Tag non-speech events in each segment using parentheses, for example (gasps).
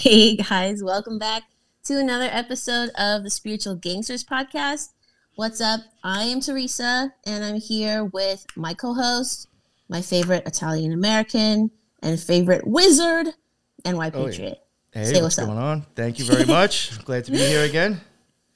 Hey guys, welcome back to another episode of the Spiritual Gangsters podcast. What's up? I am Teresa and I'm here with my co host, my favorite Italian American and favorite wizard, and white Oh, yeah. patriot. Hey, Say what's, what's up. going on? Thank you very much. (laughs) Glad to be here again.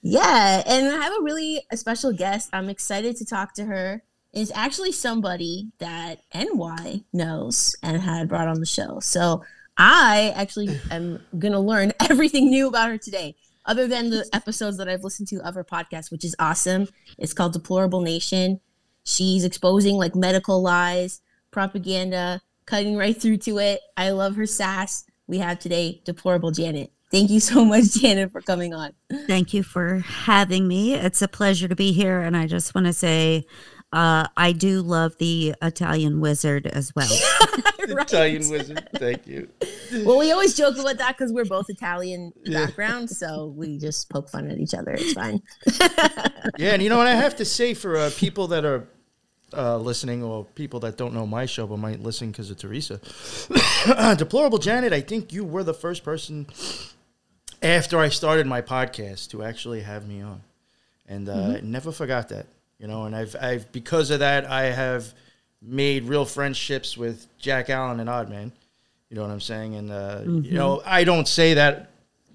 Yeah, and I have a really a special guest. I'm excited to talk to her. Is actually somebody that NY knows and had brought on the show. So I actually am gonna learn (laughs) everything new about her today, other than the episodes that I've listened to of her podcast, which is awesome. It's called Deplorable Nation. She's exposing like medical lies, propaganda, cutting right through to it. I love her sass. We have today Deplorable Janet. Thank you so much, (laughs) Janet, for coming on. Thank you for having me. It's a pleasure to be here. And I just want to say, uh, I do love the Italian wizard as well. (laughs) (laughs) Right. Italian wizard. Thank you. Well, we always joke about that because we're both Italian (laughs) background, so we just poke fun at each other. It's fine. Yeah, and you know what I have to say for uh, people that are uh, listening or people that don't know my show but might listen because of Teresa. (coughs) Deplorable Janet, I think you were the first person after I started my podcast to actually have me on. And uh, Mm-hmm. never forgot that. You know, and I've I've because of that I have made real friendships with Jack Allen and Oddman. You know what I'm saying? And uh, you know, I don't say that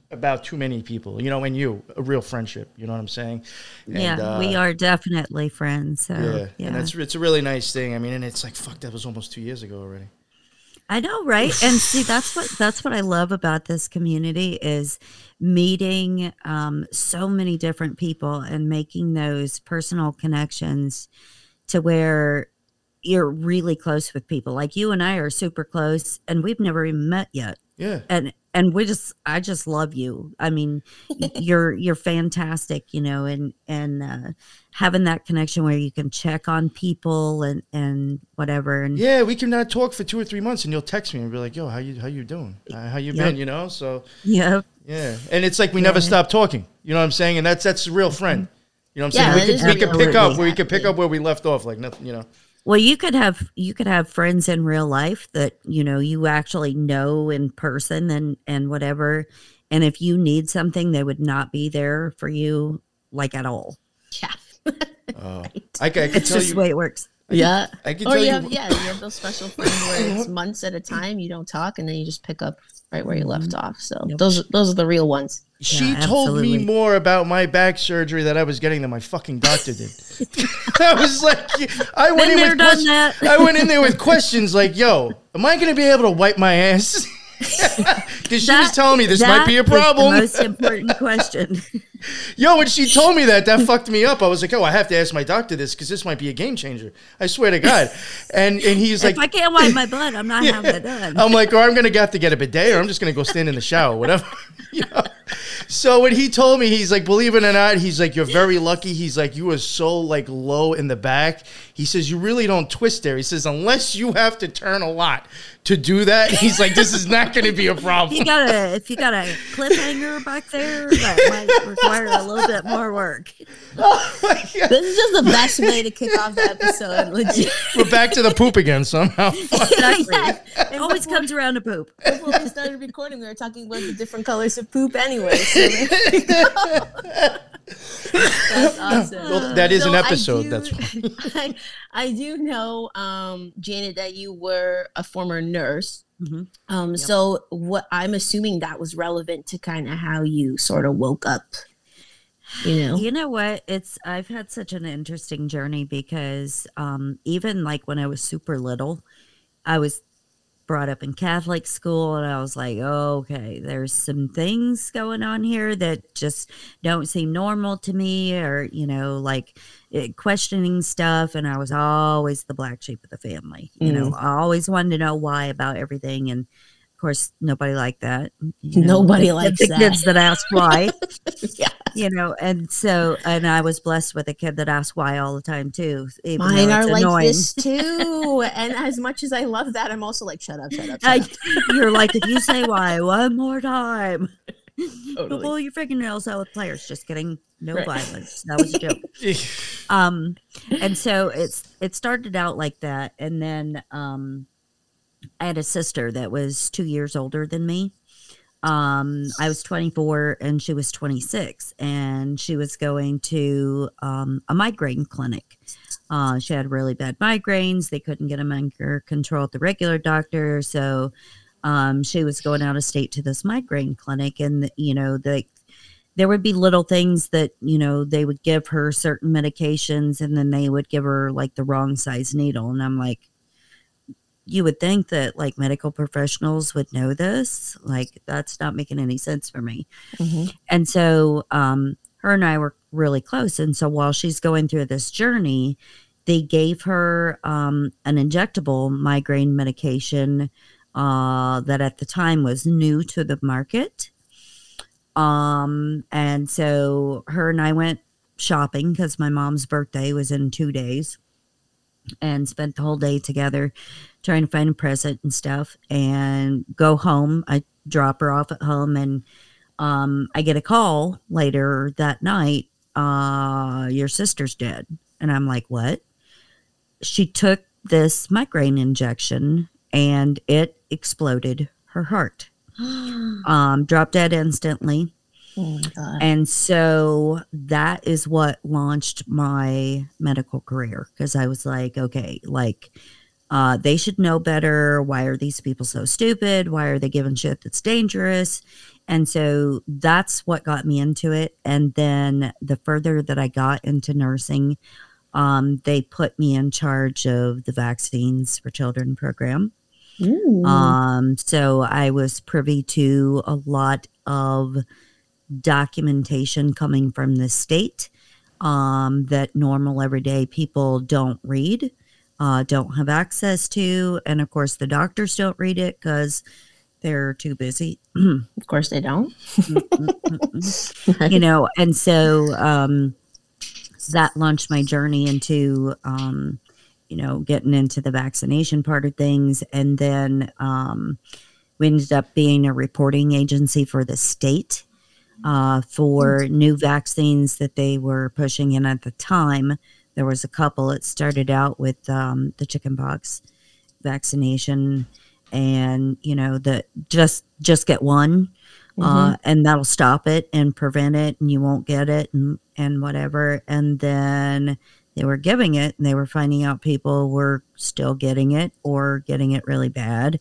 about too many people. You know, and you a real friendship. You know what I'm saying? And, yeah, we uh, are definitely friends. So, Yeah, yeah. and that's it's a really nice thing. I mean, and it's like fuck, that was almost two years ago already. I know, right? (laughs) And see, that's what that's what I love about this community is meeting um, so many different people and making those personal connections to where you're really close with people. Like you and I are super close, and we've never even met yet. Yeah, and and we just i just love you i mean (laughs) you're you're fantastic you know and and uh having that connection where you can check on people and and whatever and yeah. We can not talk for two or three months, and you'll text me and be like, "Yo, how you how you doing? Uh, how you Yep. been?" You know, so yeah yeah, and it's like we never stop talking. You know what I'm saying? And that's that's a real friend. You know what I'm Yeah, saying? we could we could pick up where we could pick up where we left off, like nothing. You know. well you could have you could have friends in real life that you know you actually know in person and and whatever and if you need something they would not be there for you like at all Yeah. (laughs) Uh, I, ca- I can it's tell just you. the way it works Yeah. I can Or tell you you. have yeah, you have those special (laughs) friends where it's months at a time you don't talk and then you just pick up right where you left off. So Yep. those those are the real ones. She Yeah, told me more about my back surgery that I was getting than my fucking doctor did. (laughs) I was like, I went Been in there, with done questions. that. I went in there with questions like, "Yo, am I going to be able to wipe my ass?" Because she was telling me this might be a that problem. most important question (laughs) Yo, when she told me that, that fucked me up. I was like, "Oh, I have to ask my doctor this because this might be a game changer." I swear to God. And and he's like, if I can't wipe my (laughs) butt, I'm not having it done. I'm like, or I'm gonna have to get a bidet, or I'm just gonna go stand in the shower, whatever. (laughs) you know? So when he told me, he's like, believe it or not, he's like, you're very lucky. He's like, you are so like low in the back. He says you really don't twist there. He says unless you have to turn a lot to do that. (laughs) He's like, this is not gonna be a (laughs) If problem. you got a if you got a cliffhanger back there, that might require a little bit more work. (laughs) Oh my God. This is just the best way to kick off the episode. Legit. We're back to the poop again somehow. Exactly. Yeah. It always comes around to poop. Before we started recording, we were talking about the different colors of poop anyway. So there you go. That's awesome. Well, that is an So I episode, do- that's (laughs) why. I, I do know, um, Janet, that you were a former nurse. Mhm. Um, So what I'm assuming that was relevant to kind of how you sort of woke up. You know, You know what? It's I've had such an interesting journey because um, even like when I was super little, I was brought up in Catholic school, and I was like, oh, okay, there's some things going on here that just don't seem normal to me, or you know, like eh, questioning stuff. And I was always the black sheep of the family. You know, I always wanted to know why about everything, and of course, nobody liked that. you know, Nobody the- likes the that. kids that ask why (laughs) yeah. You know and so and i was blessed with a kid that asks why all the time too Mine are like annoying. this too. and as much as I love that, I'm also like, shut up, shut up, (laughs) shut I, up. (laughs) you're like if you say why one more time (laughs) Totally. pull your fingernails out with pliers just kidding no Right. violence that was a joke um and so it's it started out like that and then um i had a sister that was two years older than me um, I was 24 and she was 26, and she was going to um, a migraine clinic. Uh, she had really bad migraines. They couldn't get them under control at the regular doctor. So um, she was going out of state to this migraine clinic. And, you know, they, there would be little things that, you know, they would give her certain medications and then they would give her like the wrong size needle. And I'm like, you would think that like medical professionals would know this. Like that's not making any sense for me. Mhm. And so um, her and I were really close. And so while she's going through this journey, they gave her um, an injectable migraine medication uh, that at the time was new to the market. Um, and so her and I went shopping because my mom's birthday was in two days and spent the whole day together trying to find a present and stuff and go home. I drop her off at home and um, I get a call later that night. Uh, your sister's dead. And I'm like, what? She took this migraine injection and it exploded her heart. (gasps) Um, dropped dead instantly. oh my god. And so that is what launched my medical career because I was like, okay, like uh, they should know better. Why are these people so stupid? Why are they giving shit that's dangerous? And so that's what got me into it. And then the further that I got into nursing, um, they put me in charge of the vaccines for children program. Um, so I was privy to a lot of documentation coming from the state um, that normal everyday people don't read, uh, don't have access to. And of course, the doctors don't read it because they're too busy. (clears throat) of course they don't. (laughs) you know, and so um, that launched my journey into, um, you know, getting into the vaccination part of things. And then um, we ended up being a reporting agency for the state uh, for new vaccines that they were pushing in at the time. There was a couple. It started out with um, the chickenpox vaccination, and you know the just just get one, uh, and that'll stop it and prevent it, and you won't get it, and and whatever. And then they were giving it, and they were finding out people were still getting it or getting it really bad,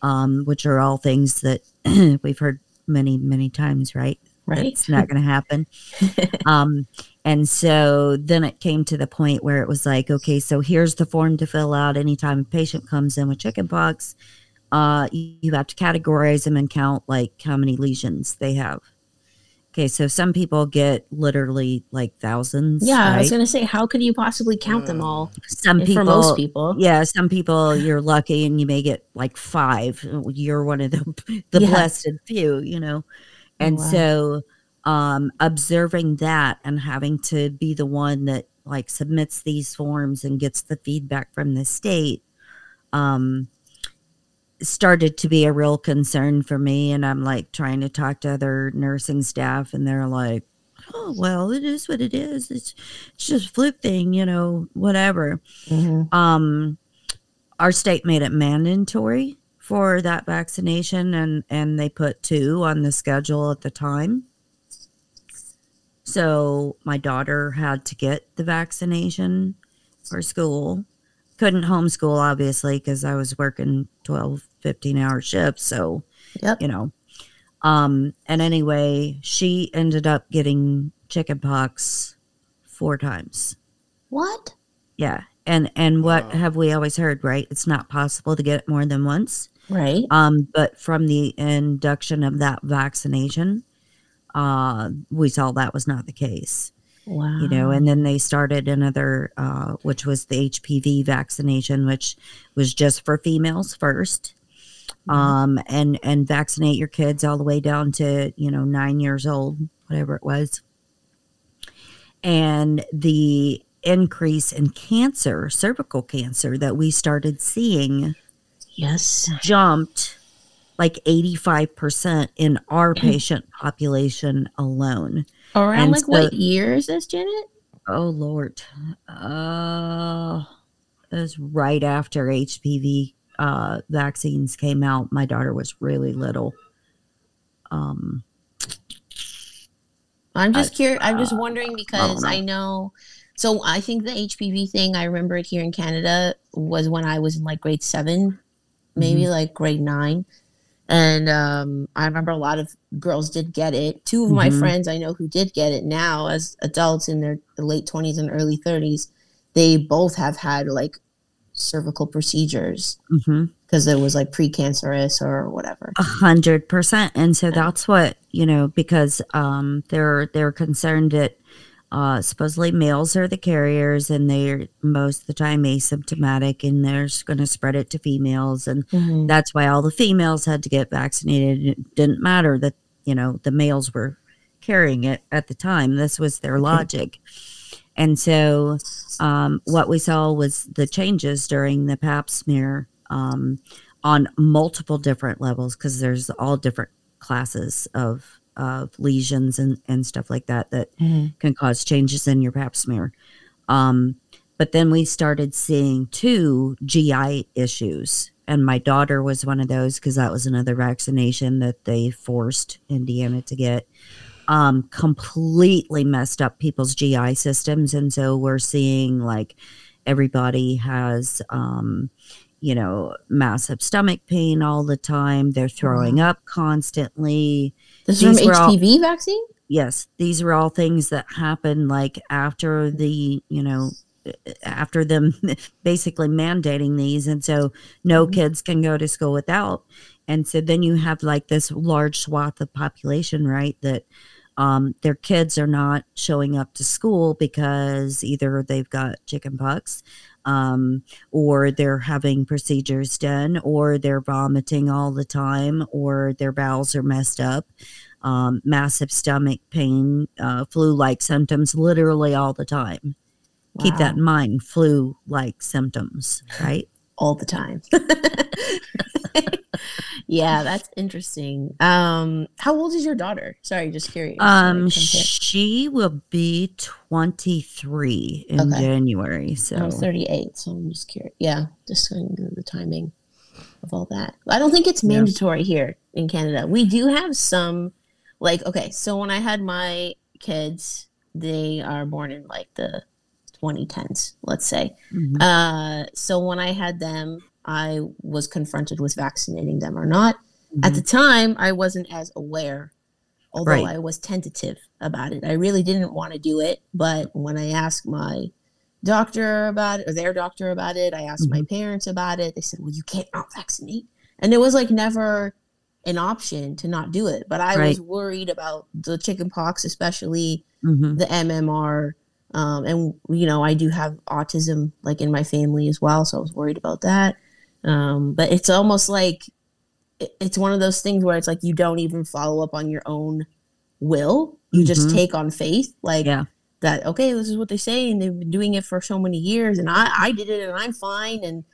um, which are all things that (clears throat) we've heard many many times, right? Right. It's not going to happen. (laughs) um, and so then it came to the point where it was like, okay, so here's the form to fill out anytime a patient comes in with chickenpox. Uh, you, you have to categorize them and count like how many lesions they have. Okay, so some people get literally like thousands. Yeah, I was gonna say, how could you possibly count them all? some people, for most people, yeah, some people you're lucky and you may get like five. You're one of the (laughs) the Yeah. blessed few, you know. And Wow. so um observing that and having to be the one that like submits these forms and gets the feedback from the state um started to be a real concern for me. And I'm like trying to talk to other nursing staff and they're like oh well it is what it is. It's, it's just a fluke thing you know whatever. Mhm. um our state made it mandatory for that vaccination and and they put two on the schedule at the time so my daughter had to get the vaccination for school couldn't homeschool obviously because i was working 12 15 hour shifts so Yep. you know um and anyway she ended up getting chickenpox four times What? yeah. And and what Wow. have we always heard, right? It's not possible to get it more than once. Right. Um, but from the induction of that vaccination, uh, we saw that was not the case. Wow. You know, and then they started another uh, which was the HPV vaccination, which was just for females 1st Mhm. Um, and and vaccinate your kids all the way down to, you know, nine years old, whatever it was. And the increase in cancer, cervical cancer that we started seeing yes. jumped like 85% in our patient population alone. Around And like so- what year is this, Janet? Oh Lord. Uh it was right after HPV uh vaccines came out. My daughter was really little. um, I'm just I- curious. I'm just uh, wondering because know. I know. So I think the HPV thing. I remember it here in Canada was when I was in like grade seven, maybe Mm-hmm. like grade nine, and um, I remember a lot of girls did get it. Two of my Mhm. friends I know who did get it now as adults in their late twenties and early thirties. They both have had like cervical procedures because it was like precancerous or whatever. A hundred percent. And so that's what, you know, because um they're they're concerned that uh supposedly males are the carriers and they're most of the time asymptomatic and they're gonna spread it to females and Mhm. that's why all the females had to get vaccinated. It didn't matter that, you know, the males were carrying it at the time. This was their logic. And so um, what we saw was the changes during the pap smear um, on multiple different levels because there's all different classes of, of lesions and, and stuff like that that Mhm. can cause changes in your pap smear. Um, but then we started seeing two GI issues. And my daughter was one of those because that was another vaccination that they forced Indiana to get. Um, completely messed up people's GI systems. And so we're seeing like everybody has, um, you know, massive stomach pain all the time. They're throwing up constantly This is from were all- HPV vaccine. yes these are all things that happen like after the you know after them (laughs) basically mandating these and so no Mhm. kids can go to school without and so then you have like this large swath of population right that um, their kids are not showing up to school because either they've got chickenpox um, or they're having procedures done or they're vomiting all the time or their bowels are messed up um, massive stomach pain, uh, flu like symptoms literally all the time. Keep that in mind flu like symptoms, right? All the time. (laughs) yeah, that's interesting. Um, how old is your daughter? Sorry, just curious. Um, she will be 23 in Okay. January. So, I'm 38, so I'm just curious. Yeah, just the timing of all that. I don't think it's Yeah. mandatory here in Canada. We do have some, like, okay, so when I had my kids, they are born in like the 2010s, let's say. Mhm. Uh, so when I had them, I was confronted with vaccinating them or not. At the time, I wasn't as aware, although Mm-hmm. Right. I was tentative about it. I really didn't want to do it, but when I asked my doctor about it, or their doctor about it, I asked my parents about it. They said, "Well, you can't not vaccinate," and it was like never an option to not do it. But I was worried about the chicken pox, especially Mhm. the MMR. Um, and you know, I do have autism like in my family as well, so I was worried about that. Um, but it's almost like it- it's one of those things where it's like you don't even follow up on your own will. You just Mhm. take on faith, like Yeah. that. Okay, this is what they say, and they've been doing it for so many years, and I I did it, and I'm fine, and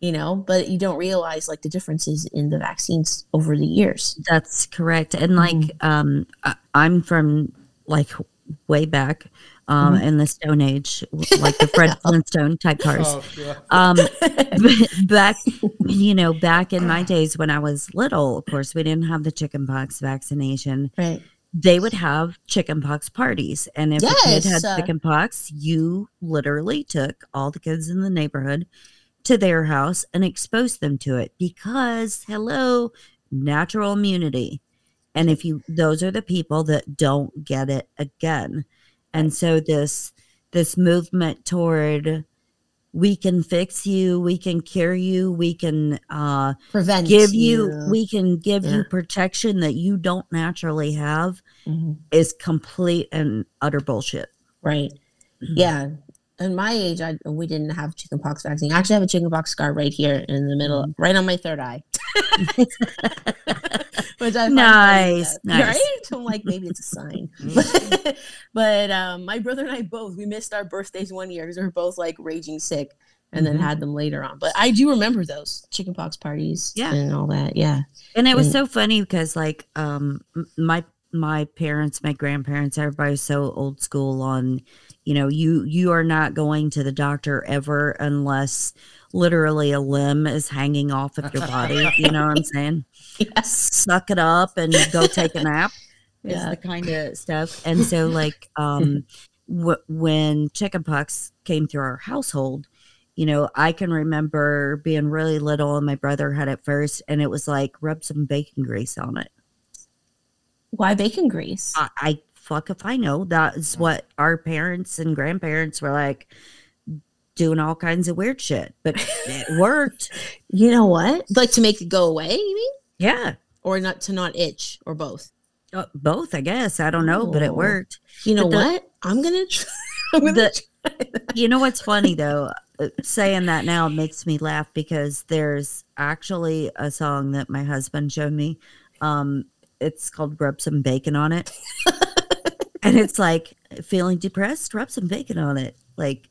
you know, but you don't realize like the differences in the vaccines over the years. That's correct. And like, Mm-hmm. um, I, I'm from like way back um, Mm-hmm. in the Stone Age, like the Fred (laughs) Flintstone type cars. Oh, God. Um, (laughs) back, you know, back in my days when I was little, of course, we didn't have the chickenpox vaccination. Right. They would have chickenpox parties, and if a kid had uh, chickenpox, you literally took all the kids in the neighborhood to their house and exposed them to it because, hello, natural immunity. And if you, those are the people that don't get it again, and so this this movement toward we can fix you we can cure you we can uh Prevent give you we can give Yeah. you protection that you don't naturally have Mhm. is complete and utter bullshit Right. Mhm. Yeah. In my age, I we didn't have chickenpox vaccine. I actually have a chickenpox scar right here in the middle, Mm-hmm. right on my third eye. (laughs) (laughs) Which I Nice, nice. right? (laughs) I'm like, maybe it's a sign. (laughs) but um, my brother and I both we missed our birthdays one year because we were both like raging sick, and Mhm. then had them later on. But I do remember those chickenpox parties, Yeah. and all that. Yeah, and it was And- so funny because like um my my parents, my grandparents, everybody's so old school on, you know, you you are not going to the doctor ever unless literally a limb is hanging off of your body. you know what I'm saying? (laughs) Yes. Suck it up and go take a nap. Is Yeah. the kind of stuff. And so, like, um, (laughs) w- when chickenpox came through our household, you know, I can remember being really little and my brother had it first, and it was like rub some bacon grease on it. Why bacon grease? I, I fuck if I know. That's what our parents and grandparents were like doing all kinds of weird shit, but it (laughs) worked. You know what? Like to make it go away, you mean? Yeah, Or not to not itch, or both? uh, both, I guess. I don't know, but Oh. it worked. You know the- what? I'm gonna. (laughs) Try, I'm gonna The- You know what's funny though? Uh, Saying that now makes me laugh because there's actually a song that my husband showed me. Um, it's called "Rub Some Bacon on It," (laughs) and it's like feeling depressed, rub some bacon on it. Like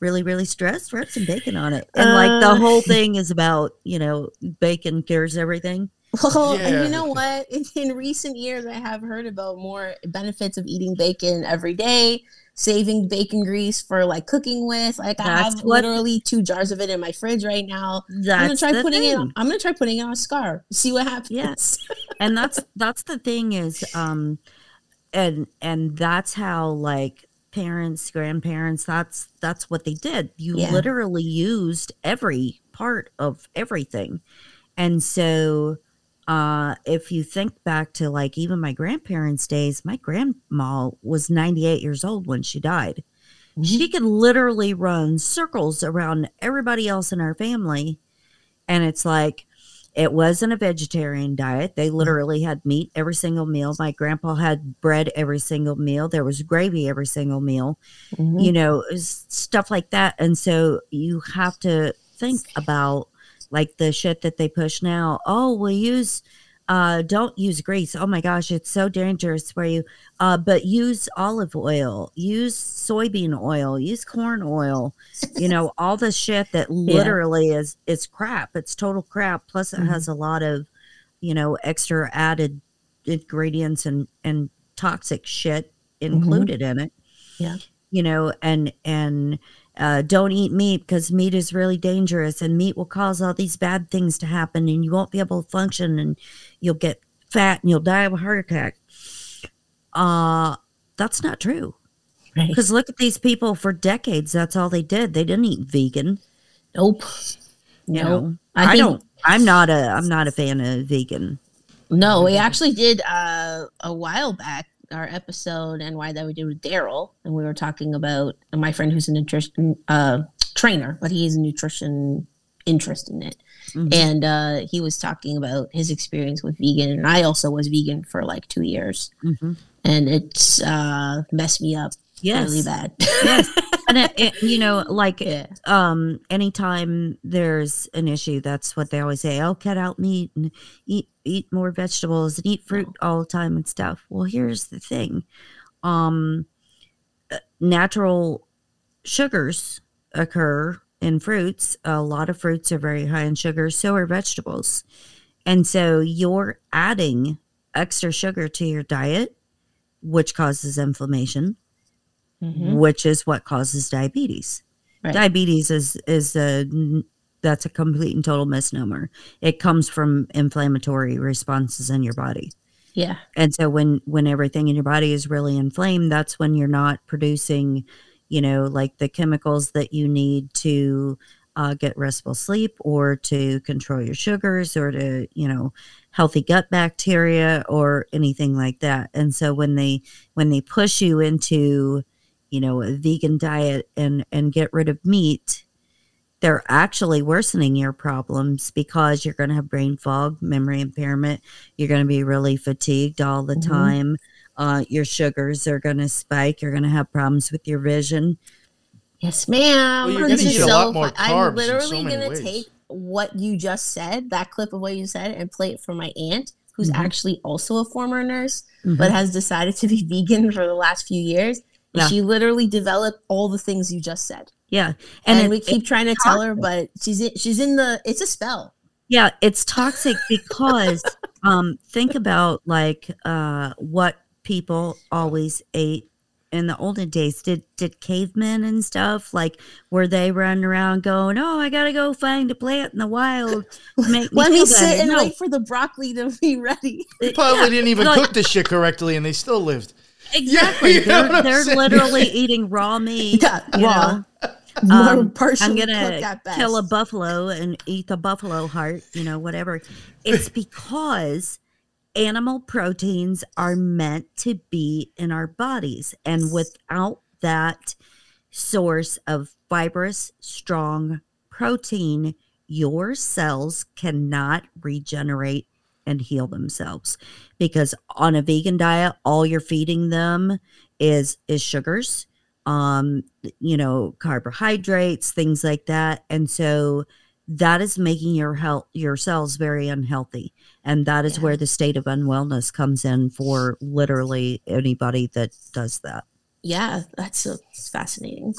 really, really stressed, rub some bacon on it. And like the Uh. whole (laughs) thing is about you know bacon cures everything. Well, and Yeah. you know what? In, in recent years, I have heard about more benefits of eating bacon every day, saving bacon grease for like cooking with. Like I have what- literally two jars of it in my fridge right now. That's I'm gonna try the putting it. thing. I'm gonna try putting it on a scar. See what happens. Yes. and that's that's the thing is um and and that's how like parents grandparents that's that's what they did. You Yeah. literally used every part of everything. And so uh if you think back to like even my grandparents days my grandma was 98 years old when she died. She could literally run circles around everybody else in our family. And it's like it wasn't a vegetarian diet. They literally had meat every single meal. My grandpa had bread every single meal. There was gravy every single meal Mhm. you know stuff like that. And so you have to think about like the shit that they push now. Oh we'll use uh don't use grease. Oh my gosh it's so dangerous for you uh but use olive oil use soybean oil use corn oil you know all the shit that (laughs) literally is is crap. It's total crap. Plus it Mhm. has a lot of you know extra added ingredients and and toxic shit included in it. Yeah. you know and and uh, don't eat meat because meat is really dangerous and meat will cause all these bad things to happen and you won't be able to function and you'll get fat and you'll die of a heart attack uh that's not true Right. because look at these people for decades that's all they did they didn't eat vegan Nope. you Nope. I i, don't i'm not a i'm not a fan of vegan No, we actually did uh, a while back our episode and why that we did with Daryl, and we were talking about my friend who's a nutrition uh, trainer, but he has a nutrition interest in it, Mhm. and uh, he was talking about his experience with vegan, and I also was vegan for like two years, Mhm. and it's uh, messed me up yes. really bad. yes. And it, it, you know (laughs) like yeah, um anytime there's an issue that's what they always say oh cut out meat and eat eat more vegetables and eat fruit all the time and stuff. Well here's the thing um uh, natural sugars occur in fruits. A lot of fruits are very high in sugar so are vegetables. And so you're adding extra sugar to your diet which causes inflammation Mhm. which is what causes diabetes. Right. Diabetes is is a that's a complete and total misnomer. It comes from inflammatory responses in your body. yeah, And so when when everything in your body is really inflamed, that's when you're not producing, you know, like the chemicals that you need to uh, get restful sleep or to control your sugars or to, you know, healthy gut bacteria or anything like that. And so when they when they push you into, you know, a vegan diet and and get rid of meat, they're actually worsening your problems because you're going to have brain fog, memory impairment. You're going to be really fatigued all the Mhm. time. Uh, your sugars are going to spike. You're going to have problems with your vision. yes, ma'am. Well, you're This gonna is eat a lot more fu- I'm literally so gonna take what you just said, that clip of what you said, and play it for my aunt, who's Mhm. actually also a former nurse, Mhm. but has decided to be (laughs) vegan for the last few years. And Yeah. She literally developed all the things you just said, yeah, and, it- we keep trying to tell her, but she's in, she's in the. It's a spell. Yeah, it's toxic because (laughs) um think about like uh what people always ate in the olden days. Did did cavemen and stuff like were they running around going, "Oh, I got to go find a plant in the wild make me (laughs) Let me feel sit and No, wait for the broccoli to be ready. They probably yeah, didn't even like- cook this shit correctly, and they still lived. (laughs) Exactly. they're they're literally (laughs) eating raw meat. Yeah, raw. (laughs) Um, I'm gonna kill a buffalo and eat the buffalo heart, you know, whatever. It's because animal proteins are meant to be in our bodies, and without that source of fibrous, strong protein, your cells cannot regenerate and heal themselves because on a vegan diet all you're feeding them is is sugars um you know carbohydrates things like that and so that is making your health your cells very unhealthy and that is Yeah. where the state of unwellness comes in for literally anybody that does that Yeah, that's so fascinating.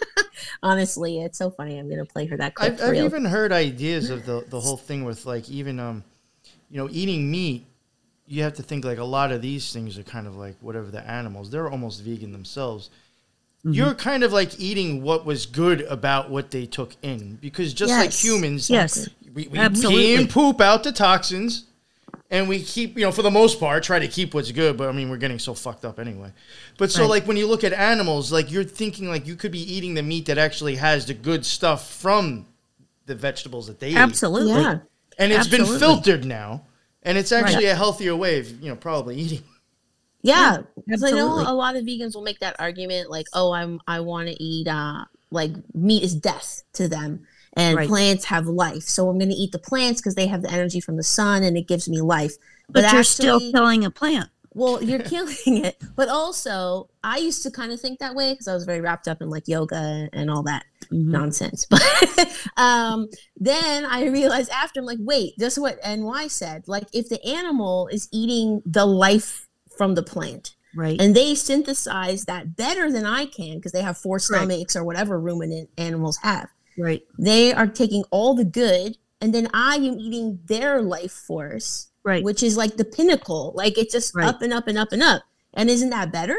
(laughs) Honestly, it's so funny. I'm gonna play her that clip I've, for I've even heard ideas of the the whole thing with like even um, you know, eating meat. You have to think like a lot of these things are kind of like whatever the animals. They're almost vegan themselves. Mm-hmm. You're kind of like eating what was good about what they took in because just like humans, yes we, we Absolutely. pee and poop out the toxins and we keep you know for the most part try to keep what's good but i mean we're getting so fucked up anyway but so Right. like when you look at animals like you're thinking like you could be eating the meat that actually has the good stuff from the vegetables that they eat absolutely yeah, and it's been filtered now. And it's actually a healthier way of you know probably eating. Yeah. Because I know a lot of vegans will make that argument, like, "Oh, I'm I want to eat uh like meat is death to them, and Right. plants have life, so I'm gonna eat the plants because they have the energy from the sun and it gives me life." but, you're still killing a plant Well, you're (laughs) killing it. But also, I used to kind of think that way because I was very wrapped up in like yoga and all that Mhm. nonsense. (laughs) But um, then I realized after, I'm like, wait, this is what NY said. Like, if the animal is eating the life from the plant right and they synthesize that better than I can because they have four Right. stomachs or whatever ruminant animals have, right they are taking all the good. And then I am eating their life force right which is like the pinnacle. Like it's just Right. up and up and up and up. And isn't that better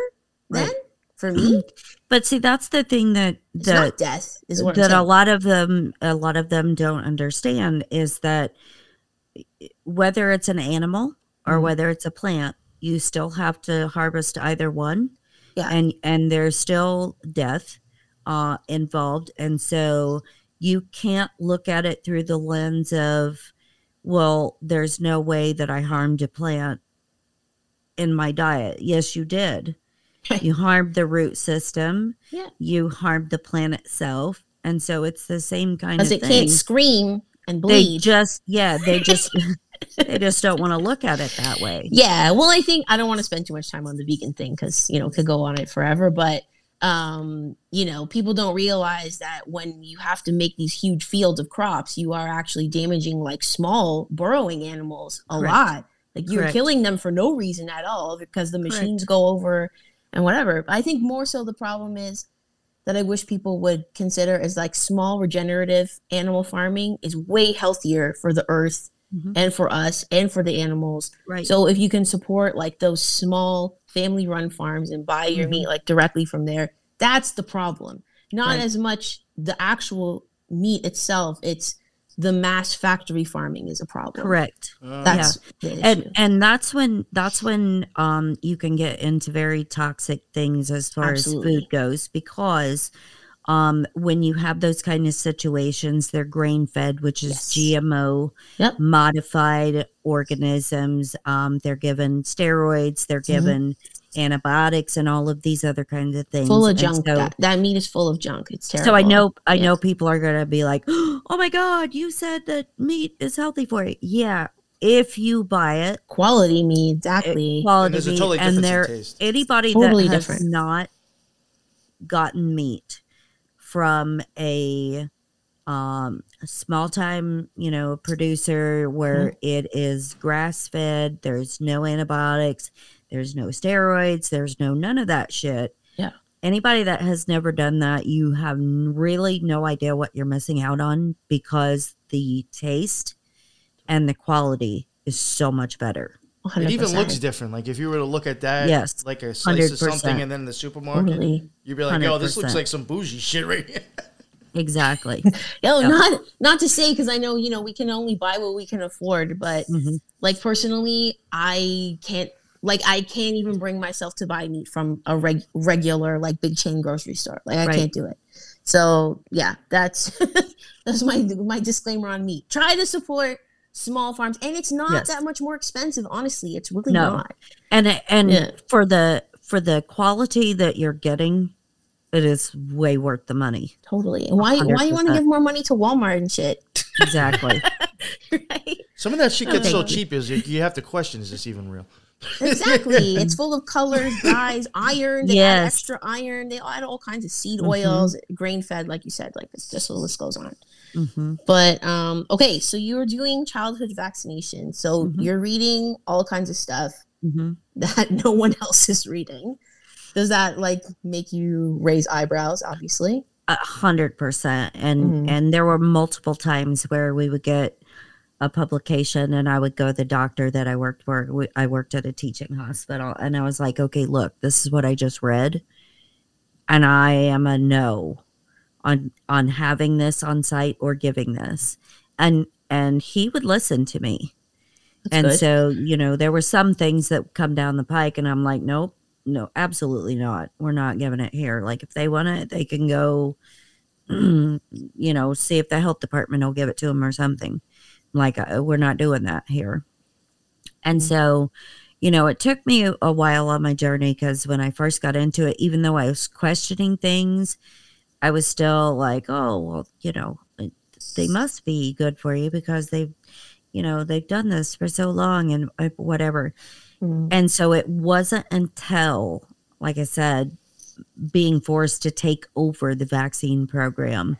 then Right. for me? (clears throat) but see that's the thing that that death, is what that a lot of them a lot of them don't understand is that whether it's an animal or Mhm. whether it's a plant you still have to harvest either one Yeah. and and there's still death uh involved and so you can't look at it through the lens of well there's no way that i harmed a plant in my diet yes you did (laughs) you harmed the root system Yeah. you harmed the plant itself and so it's the same kind of thing. Because it can't scream and they bleed. just yeah they just (laughs) (laughs) they just don't want to look at it that way yeah. Well, I think I don't want to spend too much time on the vegan thing because, you know, could go on it forever. But, um, you know, people don't realize that when you have to make these huge fields of crops, you are actually damaging like small burrowing animals a Correct. lot. Like you're Correct. killing them for no reason at all because the Correct. machines go over and whatever. I think more so the problem is that I wish people would consider is like small regenerative animal farming is way healthier for the earth Mhm. and for us and for the animals. right So if you can support like those small family run farms and buy your Mhm. meat like directly from there, that's the problem. Not Right. as much the actual meat itself, it's the mass factory farming is a problem. correct Uh, That's the issue. and and that's when that's when um you can get into very toxic things as far as food goes because um when you have those kind of situations they're grain fed which is Yes. gmo Yep. modified organisms um they're given steroids they're Mm-hmm. given antibiotics and all of these other kinds of things full of And junk. so- that, that meat is full of junk. It's terrible. so I know I Yeah. know people are gonna be like, (gasps) oh my god, you said that meat is healthy for you. Yeah, if you buy it, quality meat, exactly. quality And there's a meat, totally and there anybody Totally that has different. not gotten meat from a um small time you know producer where Mm-hmm. it is grass fed there's no antibiotics there's no steroids there's no none of that shit Yeah. anybody that has never done that you have really no idea what you're missing out on because the taste and the quality is so much better. It even looks different. Like if you were to look at that, Yes. like a slice of 100%. something, and then the supermarket, Totally. you'd be like, "Yo, this looks like some bougie shit right here." (laughs) Exactly. (laughs) Yo, Yeah. not not to say because I know you know we can only buy what we can afford, but Mhm. like personally, I can't like I can't even bring myself to buy meat from a reg- regular like big chain grocery store. Like I Right. can't do it. So yeah, that's (laughs) that's my my disclaimer on meat. Try to support small farms, and it's not Yes. that much more expensive. Honestly, it's really No. not. And and Yeah. for the for the quality that you're getting, it is way worth the money. Totally. And why why you want to give more money to Walmart and shit? Exactly. (laughs) right? Some of that shit gets so cheap is you, you have to question: Is this even real? Exactly. (laughs) it's full of colors, dyes, iron. They add Yes. extra iron. They add all kinds of seed Mhm. oils, grain fed, like you said. Like this, this list goes on. Hmm But um, okay, so you were doing childhood vaccination. So Mhm. you're reading all kinds of stuff hmm that (laughs) no one else is reading. Does that like make you raise eyebrows? Obviously. A hundred percent. And Mhm. and there were multiple times where we would get a publication and I would go to the doctor that I worked for. I worked at a teaching hospital and I was like, okay, look, this is what I just read. And I am a no on on having this on site or giving this. And and he would listen to me. That's and good. so, you know, there were some things that come down the pike and I'm like, nope, no, absolutely not. We're not giving it here. Like if they want it, they can go (clears throat) you know, see if the health department will give it to them or something. Like uh, we're not doing that here. And Mm. so, you know, it took me a, a while on my journey because when I first got into it, even though I was questioning things, I was still like, oh, well, you know, they must be good for you because they've, you know, they've done this for so long and uh, whatever. Mhm. And so it wasn't until, like I said, being forced to take over the vaccine program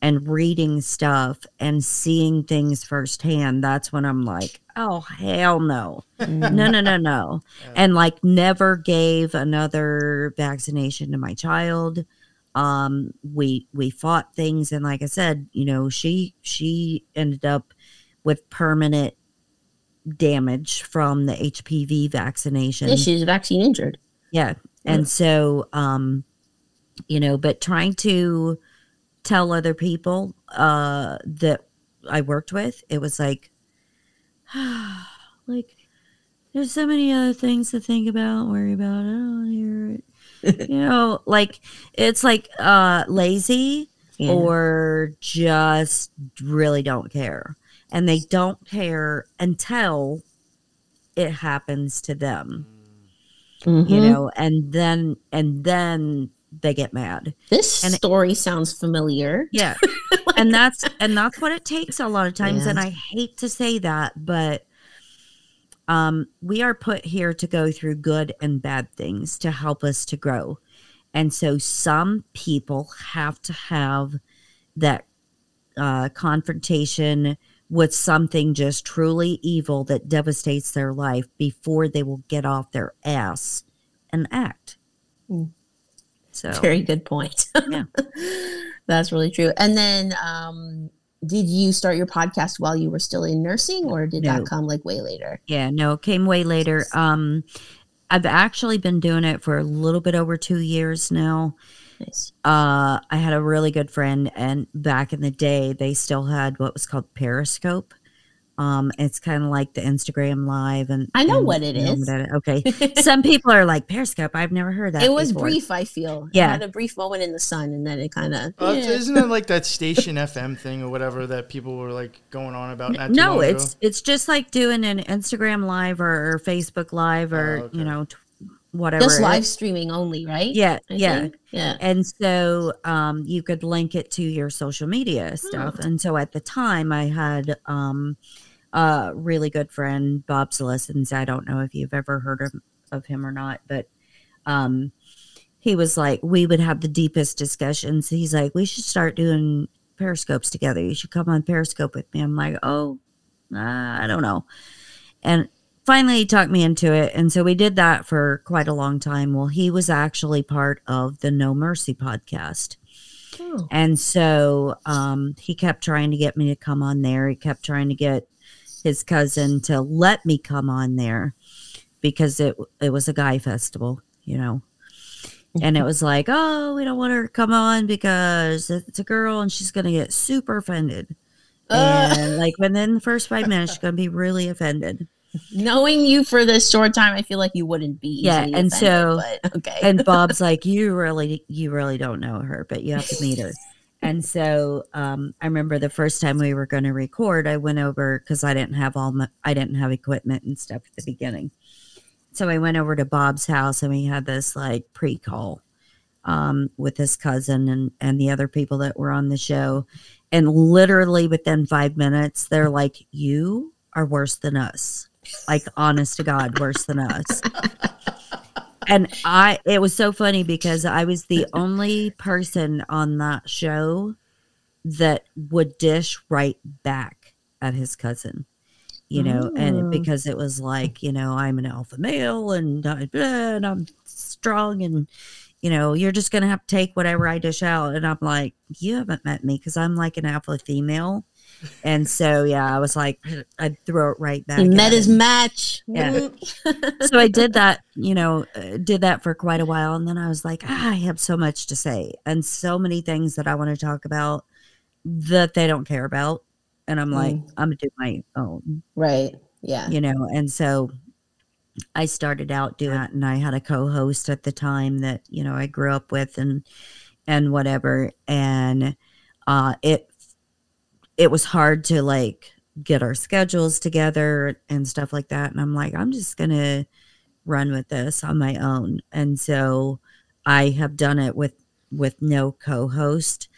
and reading stuff and seeing things firsthand, that's when I'm like, oh, hell no. Mhm. No, no, no, no. (laughs) And like never gave another vaccination to my child. Um, we we fought things and like I said, you know, she she ended up with permanent damage from the HPV vaccination. Yeah, she's vaccine injured. Yeah. And so, um, you know, but trying to tell other people uh, that I worked with, it was like, (sighs) like, there's so many other things to think about, worry about. I don't hear it. (laughs) you know, like, it's like uh, lazy Yeah. or just really don't care. And they don't care until it happens to them you Mhm. know and then and then they get mad this and it- story sounds familiar. yeah (laughs) and that's and that's what it takes a lot of times Yeah. and i hate to say that but um we are put here to go through good and bad things to help us to grow and so some people have to have that uh confrontation with something just truly evil that devastates their life before they will get off their ass and act Mm. so Very good point. (laughs) Yeah. That's really true. And then um did you start your podcast while you were still in nursing or did No. that come like way later? Yeah, no, it came way later. Um, I've actually been doing it for a little bit over two years now. Nice. Uh, I had a really good friend, and back in the day, they still had what was called Periscope. Um, it's kind of like the Instagram Live, and I know and- what it you know is. what it- Okay, (laughs) some people are like Periscope. I've never heard that. it was before." brief, I feel. Yeah. It had a brief moment in the sun and then it kind of Uh, Isn't it like (laughs) that station FM thing or whatever that people were like going on about? Not No, it's ago? it's just like doing an Instagram Live or, or Facebook Live or Oh, okay. you know t- whatever. just live streaming only, right? Yeah, I yeah. think? Yeah. And so um, you could link it to your social media stuff. And so at the time, I had um, a really good friend, Bob Solesins. I don't know if you've ever heard of, of him or not, but um, he was like, we would have the deepest discussions. He's like, we should start doing periscopes together. You should come on Periscope with me. I'm like, oh, uh, I don't know. And finally, he talked me into it. And so we did that for quite a long time. Well, he was actually part of the No Mercy podcast. Oh. And so um, he kept trying to get me to come on there. He kept trying to get his cousin to let me come on there because it it was a guy festival, you know. And it was like, oh, we don't want her to come on because it's a girl and she's gonna get super offended. Uh. And like within the first five minutes, she's gonna be really offended. Knowing you for this short time, I feel like you wouldn't be. Yeah, and so- offended, but okay. and Bob's (laughs) like, you really, you really don't know her, but you have to meet her. And so um, I remember the first time we were going to record, I went over because I didn't have all my, I didn't have equipment and stuff at the beginning. So I went over to Bob's house and we had this like pre-call um, with his cousin and and the other people that were on the show. And literally within five minutes, they're like, "You are worse than us." Like, honest to God, worse than us (laughs) and I it was so funny because I was the only person on that show that would dish right back at his cousin. You know, Oh. and mm. because it was like, you know, I'm an alpha male and, I- and I'm strong and you know, you're just going to have to take whatever I dish out and I'm like, you haven't met me cuz I'm like an alpha female. And so yeah, I was like I'd throw it right back. he met his him match. Yeah. (laughs) So I did that, you know, uh, did that for quite a while. And then I was like, ah, I have so much to say and so many things that I want to talk about that they don't care about. And I'm like, Mm. I'm going to do my own, right. Yeah. you know. And so I started out doing that. And I had a co host at the time that, you know, I grew up with and, and whatever. And uh, it, it was hard to like get our schedules together and stuff like that. And I'm like, I'm just going to run with this on my own. And so I have done it with with no co-host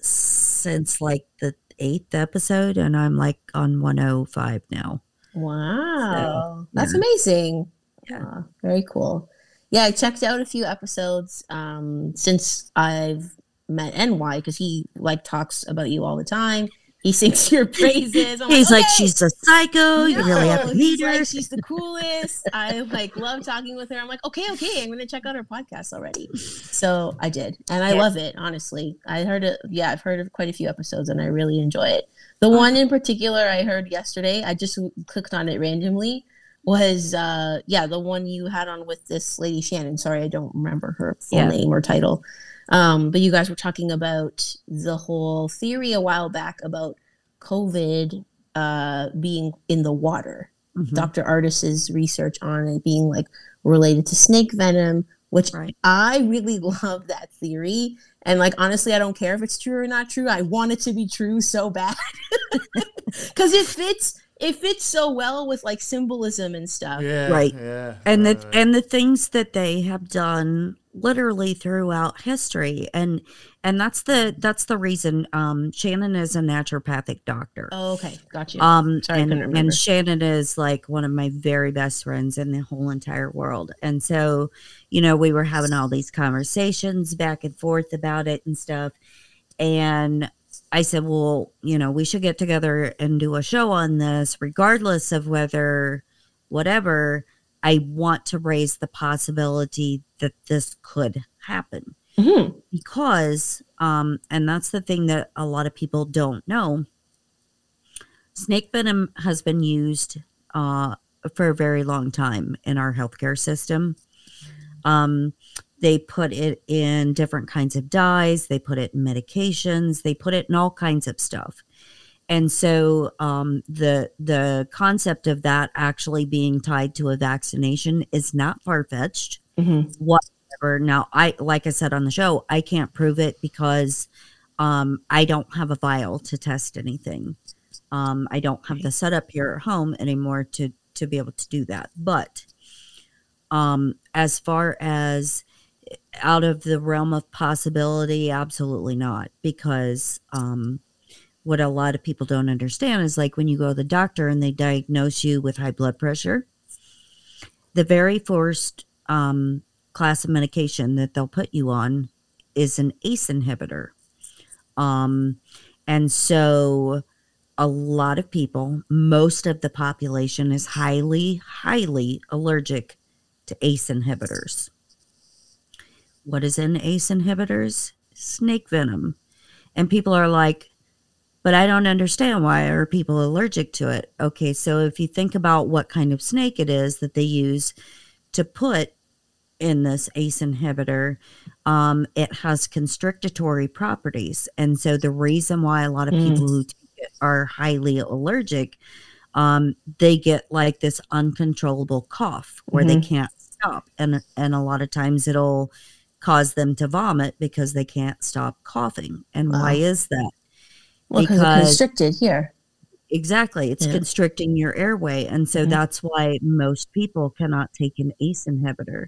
since like the eighth episode and I'm like on 105 now. Wow. That's yeah. amazing. Yeah. Aw, very cool. Yeah, I checked out a few episodes um, since I've met NY because he like talks about you all the time. He sings your praises. I'm He's like, "Okay." she's a psycho. you really have to meet her. like, she's the coolest. I like love talking with her. I'm like, okay, okay, I'm gonna check out her podcast already. So I did, and I Yeah. love it. Honestly, I heard it. Yeah, I've heard of quite a few episodes, and I really enjoy it. The Oh. one in particular I heard yesterday, I just clicked on it randomly. Was uh yeah the one you had on with this lady Shannon? Sorry, I don't remember her full Yeah. name or title. Um, but you guys were talking about the whole theory a while back about COVID uh, being in the water. Mhm. Dr. Ardis's research on it being like related to snake venom, which Right. I really (laughs) love that theory. And like honestly, I don't care if it's true or not true. I want it to be true so bad. (laughs) Cause it fits it fits so well with like symbolism and stuff. Yeah. Right. Yeah. and the right, right. and the things that they have done literally throughout history and and that's the that's the reason um shannon is a naturopathic doctor. Oh, okay, got you. um Sorry, and, and shannon is like one of my very best friends in the whole entire world. And so you know we were having all these conversations back and forth about it and stuff. And i said well you know we should get together and do a show on this regardless of whether whatever i want to raise the possibility that this could happen. Mhm. because um and that's the thing that a lot of people don't know. Snake venom has been used uh for a very long time in our healthcare system. Um they put it in different kinds of dyes. They put it in medications. They put it in all kinds of stuff and so um, the the concept of that actually being tied to a vaccination is not far fetched Mhm. whatever. Now, I like I said on the show, I can't prove it because um, I don't have a vial to test anything. Um, I don't have the setup here at home anymore to to be able to do that. But um, as far as out of the realm of possibility, absolutely not, because um, what a lot of people don't understand is like when you go to the doctor and they diagnose you with high blood pressure, the very first um, class of medication that they'll put you on is an ACE inhibitor. Um, and so a lot of people, most of the population is highly, highly allergic to ACE inhibitors. What is in ACE inhibitors? Snake venom. And people are like, but I don't understand why are people allergic to it. Okay, so if you think about what kind of snake it is that they use to put in this ACE inhibitor, um, it has constrictory properties. And so the reason why a lot of Mm. people who take it are highly allergic, um, they get like this uncontrollable cough where they can't stop. And and a lot of times it'll cause them to vomit because they can't stop coughing. And why is that? Well, because constricted here. Exactly. It's Yeah. constricting your airway. And so Mhm. that's why most people cannot take an ACE inhibitor.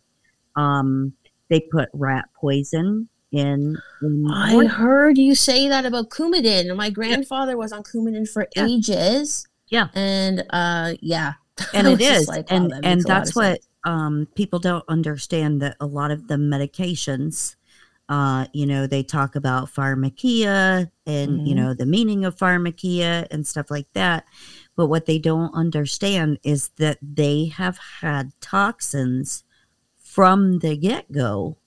Um, they put rat poison in. in I heard you say that about Coumadin. My grandfather was on Coumadin for Yeah. ages. Yeah. And uh yeah. (laughs) and it is. like, wow, and that and makes a lot that's what um, people don't understand that a lot of the medications, uh, you know, they talk about pharmakeia and, you Mhm. know, the meaning of pharmakeia and stuff like that. But what they don't understand is that they have had toxins from the get go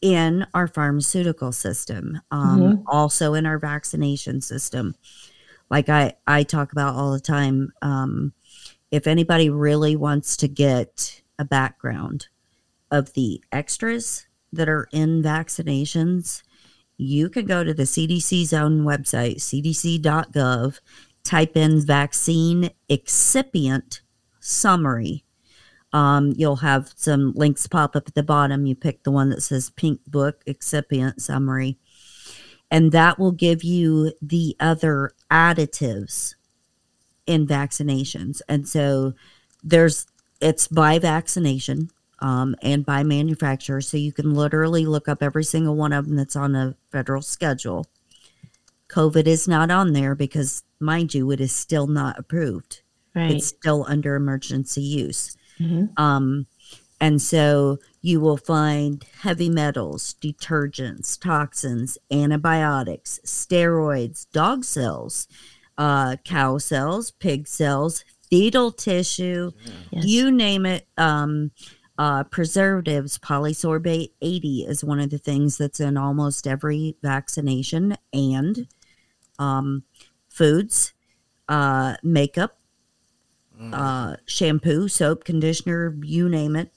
in our pharmaceutical system, um, Mhm. also in our vaccination system. Like I, I talk about all the time. Um, if anybody really wants to get a background of the extras that are in vaccinations, you can go to the CDC's own website, cdc.gov, type in vaccine excipient summary. Um, you'll have some links pop up at the bottom. You pick the one that says pink book excipient summary, and that will give you the other additives in vaccinations. And so there's it's by vaccination um, and by manufacturer. So you can literally look up every single one of them that's on a federal schedule. COVID is not on there because, mind you, it is still not approved. Right. It's still under emergency use. Mhm. Um, and so you will find heavy metals, detergents, toxins, antibiotics, steroids, dog cells, uh, cow cells, pig cells, fetal tissue, Yes. you name it. Um, uh, preservatives, polysorbate 80 is one of the things that's in almost every vaccination, and um, foods, uh, makeup, uh, shampoo, soap, conditioner, you name it.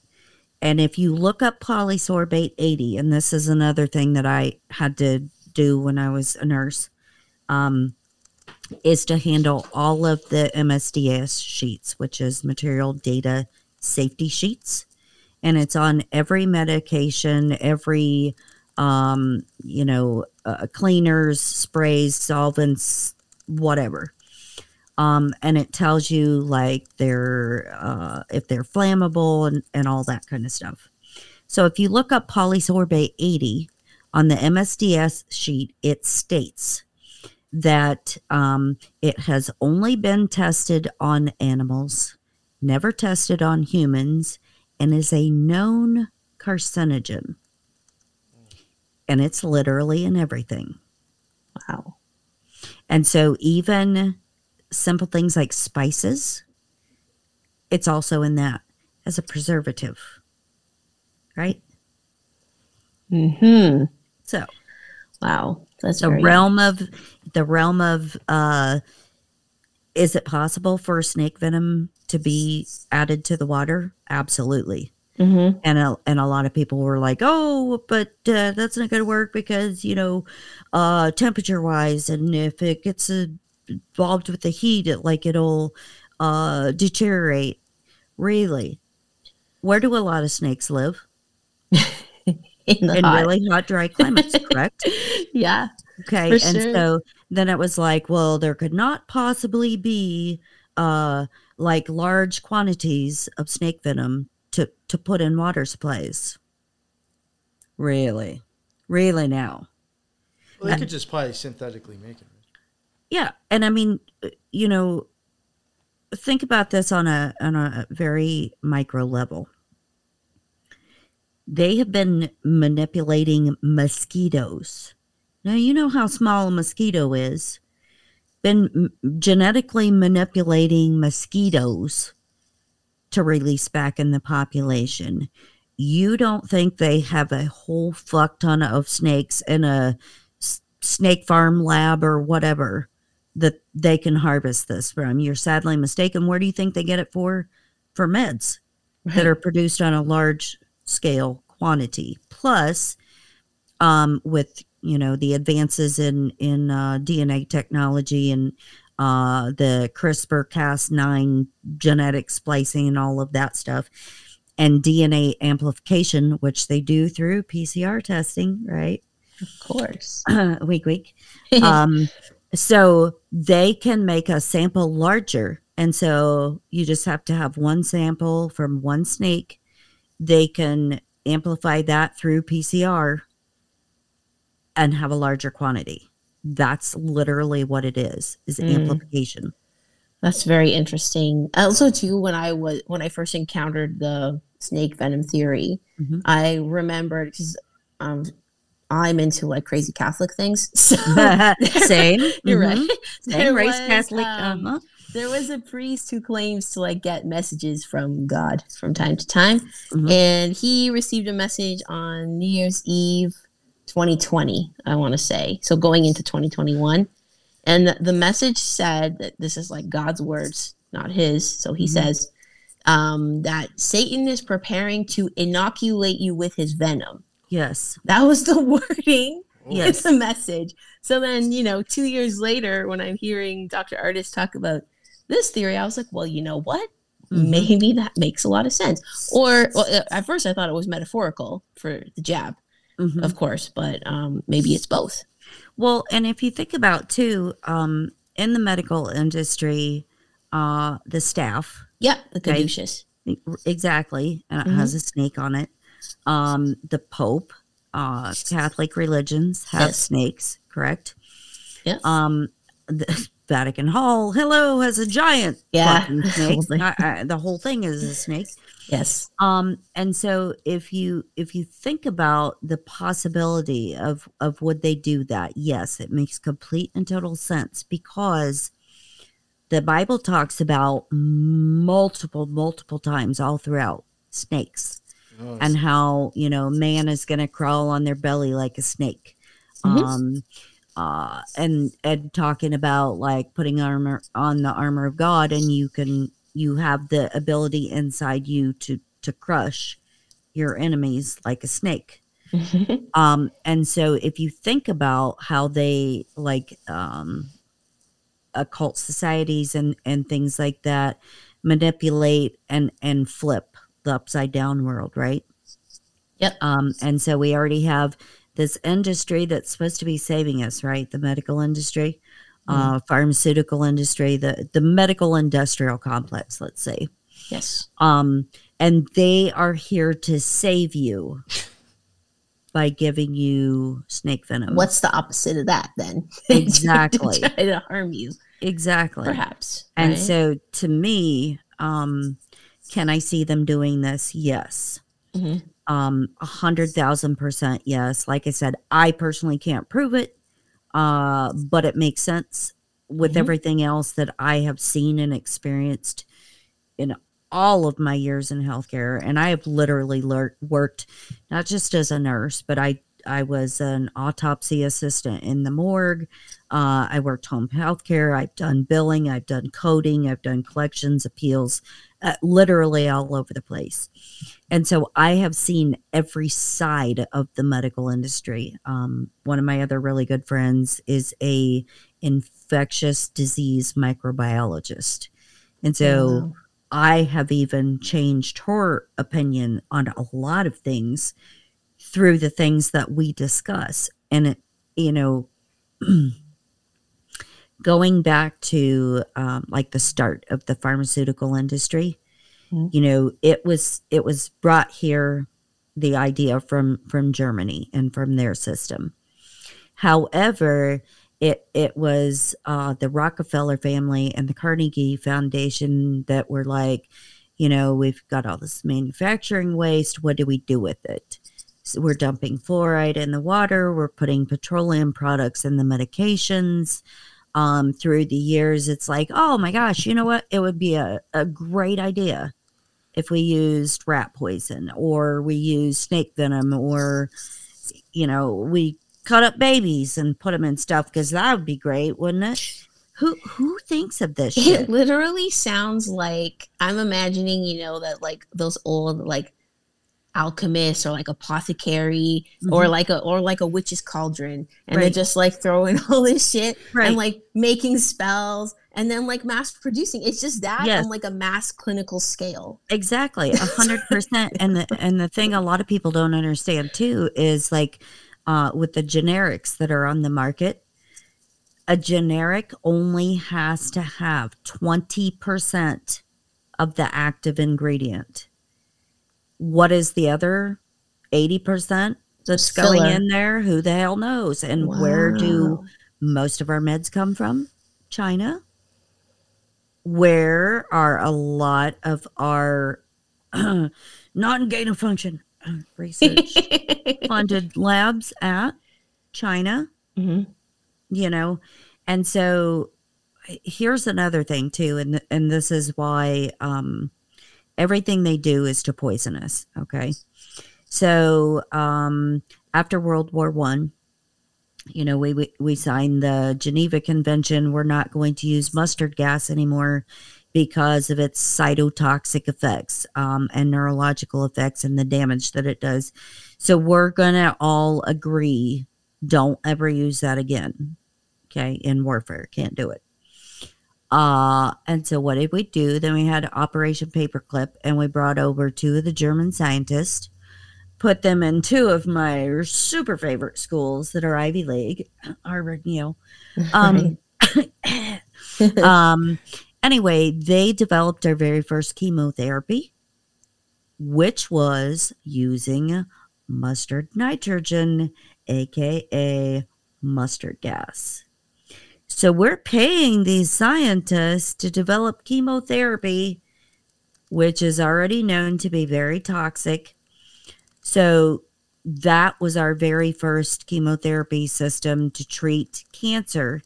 And if you look up polysorbate 80, and this is another thing that I had to do when I was a nurse, um, is to handle all of the MSDS sheets, which is material data safety sheets. And it's on every medication, every, um, you know, uh, cleaners, sprays, solvents, whatever um, and it tells you like they're uh, if they're flammable and, and all that kind of stuff. So if you look up polysorbate 80 on the MSDS sheet, it states that um, it has only been tested on animals, never tested on humans, and is a known carcinogen. And it's literally in everything. Wow. And so even simple things like spices, it's also in that as a preservative. Right? Hmm. So Wow. That's the realm of the realm of uh is it possible for snake venom to be added to the water? Absolutely. Mhm. and a, and a lot of people were like, "Oh, but uh, that's not going to work because you know, uh, temperature wise, and if it gets uh, involved with the heat, it like it'll uh, deteriorate." Really, where do a lot of snakes live? (laughs) In In hot. really hot, dry climates, (laughs) correct? yeah. Okay, For and sure. so then it was like, well, there could not possibly be uh, like large quantities of snake venom to to put in water supplies. Really, really now. Well, they could just probably synthetically make it. Yeah, and I mean, uh, you know, think about this on a on a very micro level. They have been manipulating mosquitoes. Now you know how small a mosquito is. Been genetically manipulating mosquitoes to release back in the population. You don't think they have a whole fuck ton of snakes in a s- snake farm lab or whatever that they can harvest this from. You're sadly mistaken. Where do you think they get it for? For meds that (laughs) are produced on a large scale quantity. Plus, um, with you know the advances in in uh, DNA technology and uh, the CRISPR Cas9 genetic splicing and all of that stuff, and DNA amplification, which they do through PCR testing, right? Of course. (clears throat) week, week. (laughs) Um, so they can make a sample larger. And so you just have to have one sample from one snake. They can amplify that through PCR and have a larger quantity. That's literally what it is, is Mm. amplification. That's very interesting. Also, too, when I was when I first encountered the snake venom theory, Mhm. I remembered because um, I'm into like crazy Catholic things. (laughs) So (laughs) Same. (laughs) You're Mhm. right. Same There race was, Catholic. um, uh-huh. there was a priest who claims to like get messages from God from time to time, Mhm. and he received a message on New Year's Eve, 2020. I want to say so, going into 2021, and the, the message said that this is like God's words, not his. So he Mhm. says um, that Satan is preparing to inoculate you with his venom. Yes. That was the (laughs) wording. Yes. It's a message. So then, you know, two years later, when I'm hearing Dr. Ardis talk about this theory, I was like, well, you know what? Mhm. Maybe that makes a lot of sense. Or well, at first, I thought it was metaphorical for the jab, Mhm. of course, but um, maybe it's both. Well, and if you think about too, um, in the medical industry, uh, the staff Yeah, the caduceus. exactly, and it Mhm. has a snake on it. Um, the Pope, uh, Catholic religions have Yes. snakes, correct? Yes. Um, the (laughs) Vatican Hall, hello, has a giant Yeah. (laughs) snake. I- I- the whole thing is a snake. Yes. Um, and so if you if you think about the possibility of of would they do that, yes, it makes complete and total sense because the Bible talks about multiple, multiple times all throughout snakes Oh, and how you know man is going to crawl on their belly like a snake. Mhm. Um, uh, and and talking about like putting armor on the armor of God, and you can you have the ability inside you to to crush your enemies like a snake. (laughs) Um, and so if you think about how they like um, occult societies and and things like that manipulate and and flip the upside down world, right? Yep. Um, and so we already have this industry that's supposed to be saving us, right? The medical industry, uh, pharmaceutical industry, the the medical industrial complex, let's say. yes. Um, and they are here to save you by giving you snake venom. What's the opposite of that then? (laughs) Exactly. to (laughs) try to harm you, exactly? perhaps. And right? so to me, um, can I see them doing this? Yes. Mhm. Um, a hundred thousand percent yes. Like I said, I personally can't prove it, uh, but it makes sense with Mhm. everything else that I have seen and experienced in all of my years in healthcare. And I have literally lear- worked not just as a nurse, but I I was an autopsy assistant in the morgue. Uh, I worked home healthcare. I've done billing. I've done coding. I've done collections, appeals, uh, literally all over the place. And so I have seen every side of the medical industry. Um, one of my other really good friends is a infectious disease microbiologist, and so Wow. I have even changed her opinion on a lot of things through the things that we discuss. And, it, you know, (clears throat) going back to um, like the start of the pharmaceutical industry, Mhm. you know, it was it was brought here the idea from from Germany and from their system. However, it it was uh, the Rockefeller family and the Carnegie Foundation that were like, you know, we've got all this manufacturing waste. What do we do with it? So we're dumping fluoride in the water. We're putting petroleum products in the medications. Um, through the years, it's like, oh my gosh, you know what? It would be a, a great idea if we used rat poison or we used snake venom or, you know, we cut up babies and put them in stuff because that would be great, wouldn't it? Who who thinks of this It shit? literally sounds like I'm imagining, you know, that like those old like alchemists or like apothecary or Mhm. like a or like a witch's cauldron and Right. they're just like throwing (laughs) all this shit Right. and like making spells and then like mass producing. It's just that Yes. on like a mass clinical scale. Exactly, a (laughs) hundred percent. And the and the thing a lot of people don't understand too is like uh, with the generics that are on the market, a generic only has to have twenty percent of the active ingredient. What is the other eighty percent that's going in there? Who the hell knows? And where do most of our meds come from? China. Where are a lot of our (clears throat) non gain of function (clears throat) research (laughs) funded labs at? China, Mhm. you know? And so here's another thing too, and and this is why um everything they do is to poison us, okay? So um after World War One, you know, we, we we signed the Geneva Convention. We're not going to use mustard gas anymore because of its cytotoxic effects um, and neurological effects and the damage that it does. So we're gonna all agree: don't ever use that again. Okay, in warfare, can't do it. Uh, and so what did we do? Then we had Operation Paperclip, and we brought over two of the German scientists put them in two of my super favorite schools that are Ivy League, Harvard, Yale. Um, (laughs) um, anyway, they developed their very first chemotherapy, which was using mustard nitrogen, aka mustard gas. So we're paying these scientists to develop chemotherapy, which is already known to be very toxic. So that was our very first chemotherapy system to treat cancer.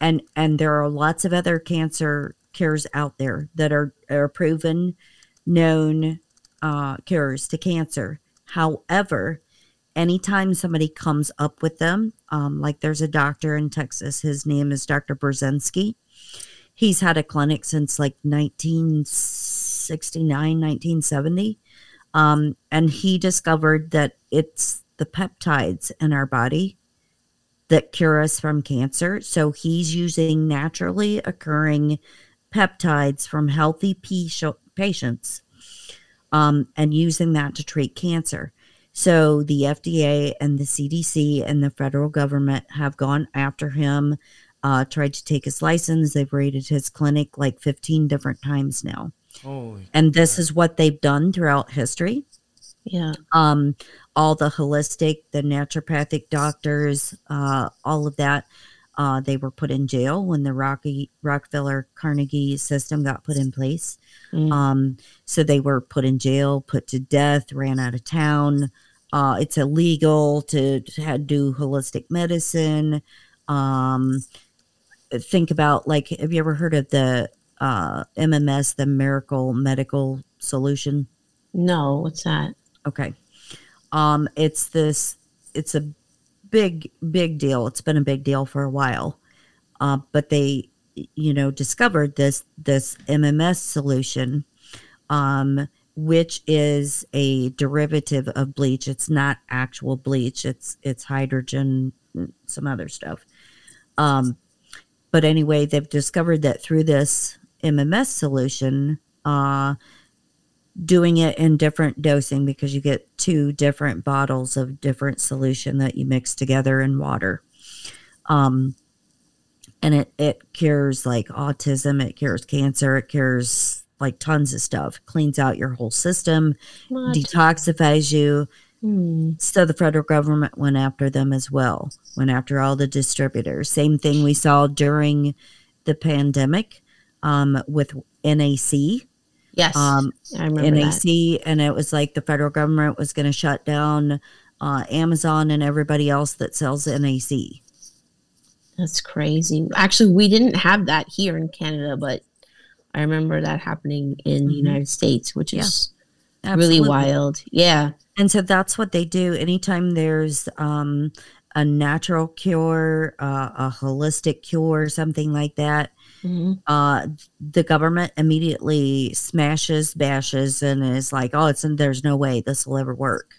And and there are lots of other cancer cures out there that are, are proven known uh, cures to cancer. However, anytime somebody comes up with them, um, like there's a doctor in Texas, his name is Dr. Burzynski. He's had a clinic since like 1969, 1970. Um, and he discovered that it's the peptides in our body that cure us from cancer. So he's using naturally occurring peptides from healthy patients um, and using that to treat cancer. So the FDA and the CDC and the federal government have gone after him, uh, tried to take his license. They've raided his clinic like 15 different times now. Holy. And this is what they've done throughout history Yeah. um, all the holistic, the naturopathic doctors, uh, all of that. Uh, they were put in jail when the Rocky Rockefeller Carnegie system got put in place. Mm. Um, so they were put in jail, put to death, ran out of town. Uh, it's illegal to, to do holistic medicine. Um, think about like, have you ever heard of the uh, MMS, the Miracle Medical Solution? No, what's that? Okay. Um, it's this, it's a big, big deal. It's been a big deal for a while. Uh, but they, you know, discovered this, this MMS solution, um, which is a derivative of bleach. It's not actual bleach. It's, it's hydrogen, mm, some other stuff. Um, but anyway, they've discovered that through this MMS solution, uh, doing it in different dosing because you get two different bottles of different solution that you mix together in water. Um, and it, it cures like autism, it cures cancer, it cures like tons of stuff, cleans out your whole system, What? detoxifies you. Hmm. So the federal government went after them as well, went after all the distributors. Same thing we saw during the pandemic um, with NAC. Yes. Um, I remember that. NAC, and it was like the federal government was going to shut down uh, Amazon and everybody else that sells NAC. That's crazy. Actually, we didn't have that here in Canada, but I remember that happening in the Mhm. United States, which Yeah. is Absolutely. really wild. Yeah. And so that's what they do. Anytime there's um, a natural cure, uh, a holistic cure, something like that. Mhm. Uh, the government immediately smashes, bashes, and is like, "Oh, it's there's no way this will ever work."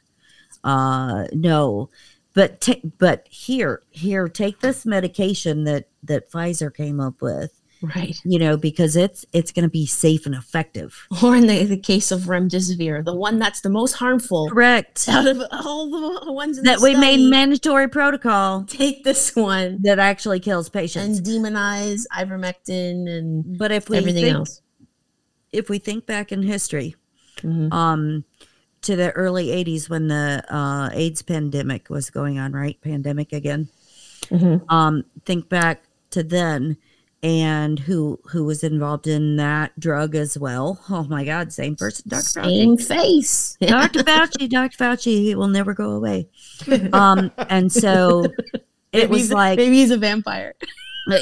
Uh, no, but ta- but here, here, take this medication that that Pfizer came up with. Right. You know, because it's it's going to be safe and effective. Or in the, the case of remdesivir, the one that's the most harmful Correct. (laughs) out of all the ones in That the we made mandatory protocol take this one that actually kills patients. and demonize ivermectin and but if we everything think, else. if we think back in history, Mhm. um, to the early '80s when the uh, AIDS pandemic was going on, right? Pandemic again. Mhm. Um, think back to then, and who who was involved in that drug as well? Oh my God, same person, Dr. Same (laughs) Fauci. face. Dr. Fauci, Dr. Fauci, he will never go away. (laughs) Um, and so it Maybe was like maybe he's a vampire.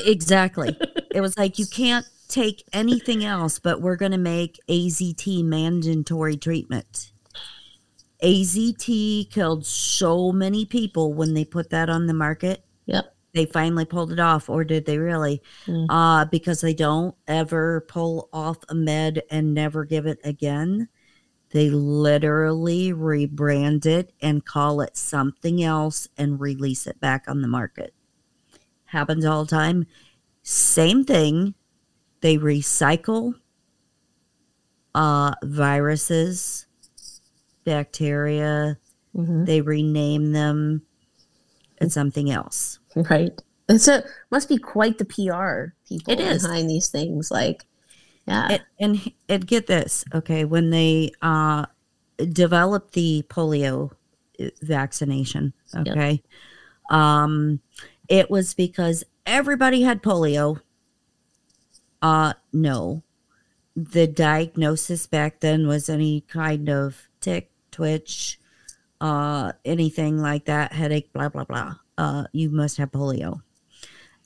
exactly. It was like you (laughs) can't take anything else, but we're going to make AZT mandatory treatment. AZT killed so many people when they put that on the market. Yep. They finally pulled it off, or did they really? Mm. Uh, because they don't ever pull off a med and never give it again. They literally rebrand it and call it something else and release it back on the market. Happens all the time. Same thing. They recycle uh, viruses, bacteria, Mhm. they rename them. It's something else. Right. It's a must be quite the PR people It is. behind these things. Like, yeah. and, and and get this okay when they uh developed the polio uh, vaccination okay um it was because everybody had polio uh no the diagnosis back then was any kind of tick twitch uh anything like that headache blah blah blah uh you must have polio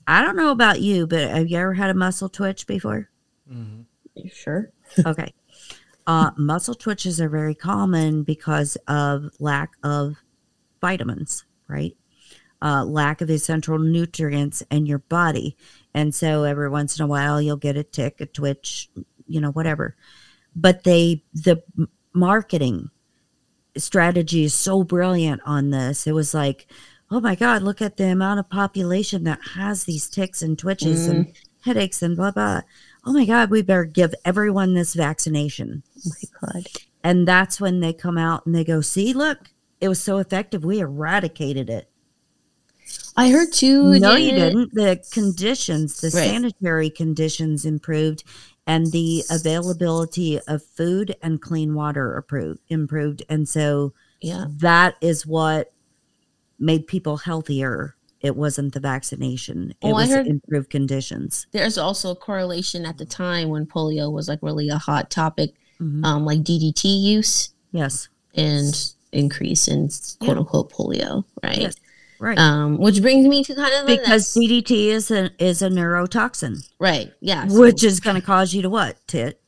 i don't know about you but have you ever had a muscle twitch before Mhm. You sure. (laughs) Okay. Uh, muscle twitches are very common because of lack of vitamins, right? Uh, lack of essential nutrients in your body. And so every once in a while, you'll get a tick, a twitch, you know, whatever. But they, the marketing strategy is so brilliant on this. It was like, oh my God, look at the amount of population that has these ticks and twitches and mm-hmm. headaches and blah, blah. Oh my God, we better give everyone this vaccination. Oh my god. And that's when they come out and they go, see, look, it was so effective. We eradicated it. I heard too. no, you didn't. The conditions, the Right. sanitary conditions improved, and the availability of food and clean water approved, improved. And so Yeah. that is what made people healthier. It wasn't the vaccination, it Oh, was heard- improved conditions. There's also a correlation at the time when polio was like really a hot topic, Mhm. um, like DDT use yes. and increase in quote Yeah. unquote polio, right? Yes. Right. Um, which brings me to kind of because DDT is a is a neurotoxin, right, yeah, so- which is going to cause you to what? Tit,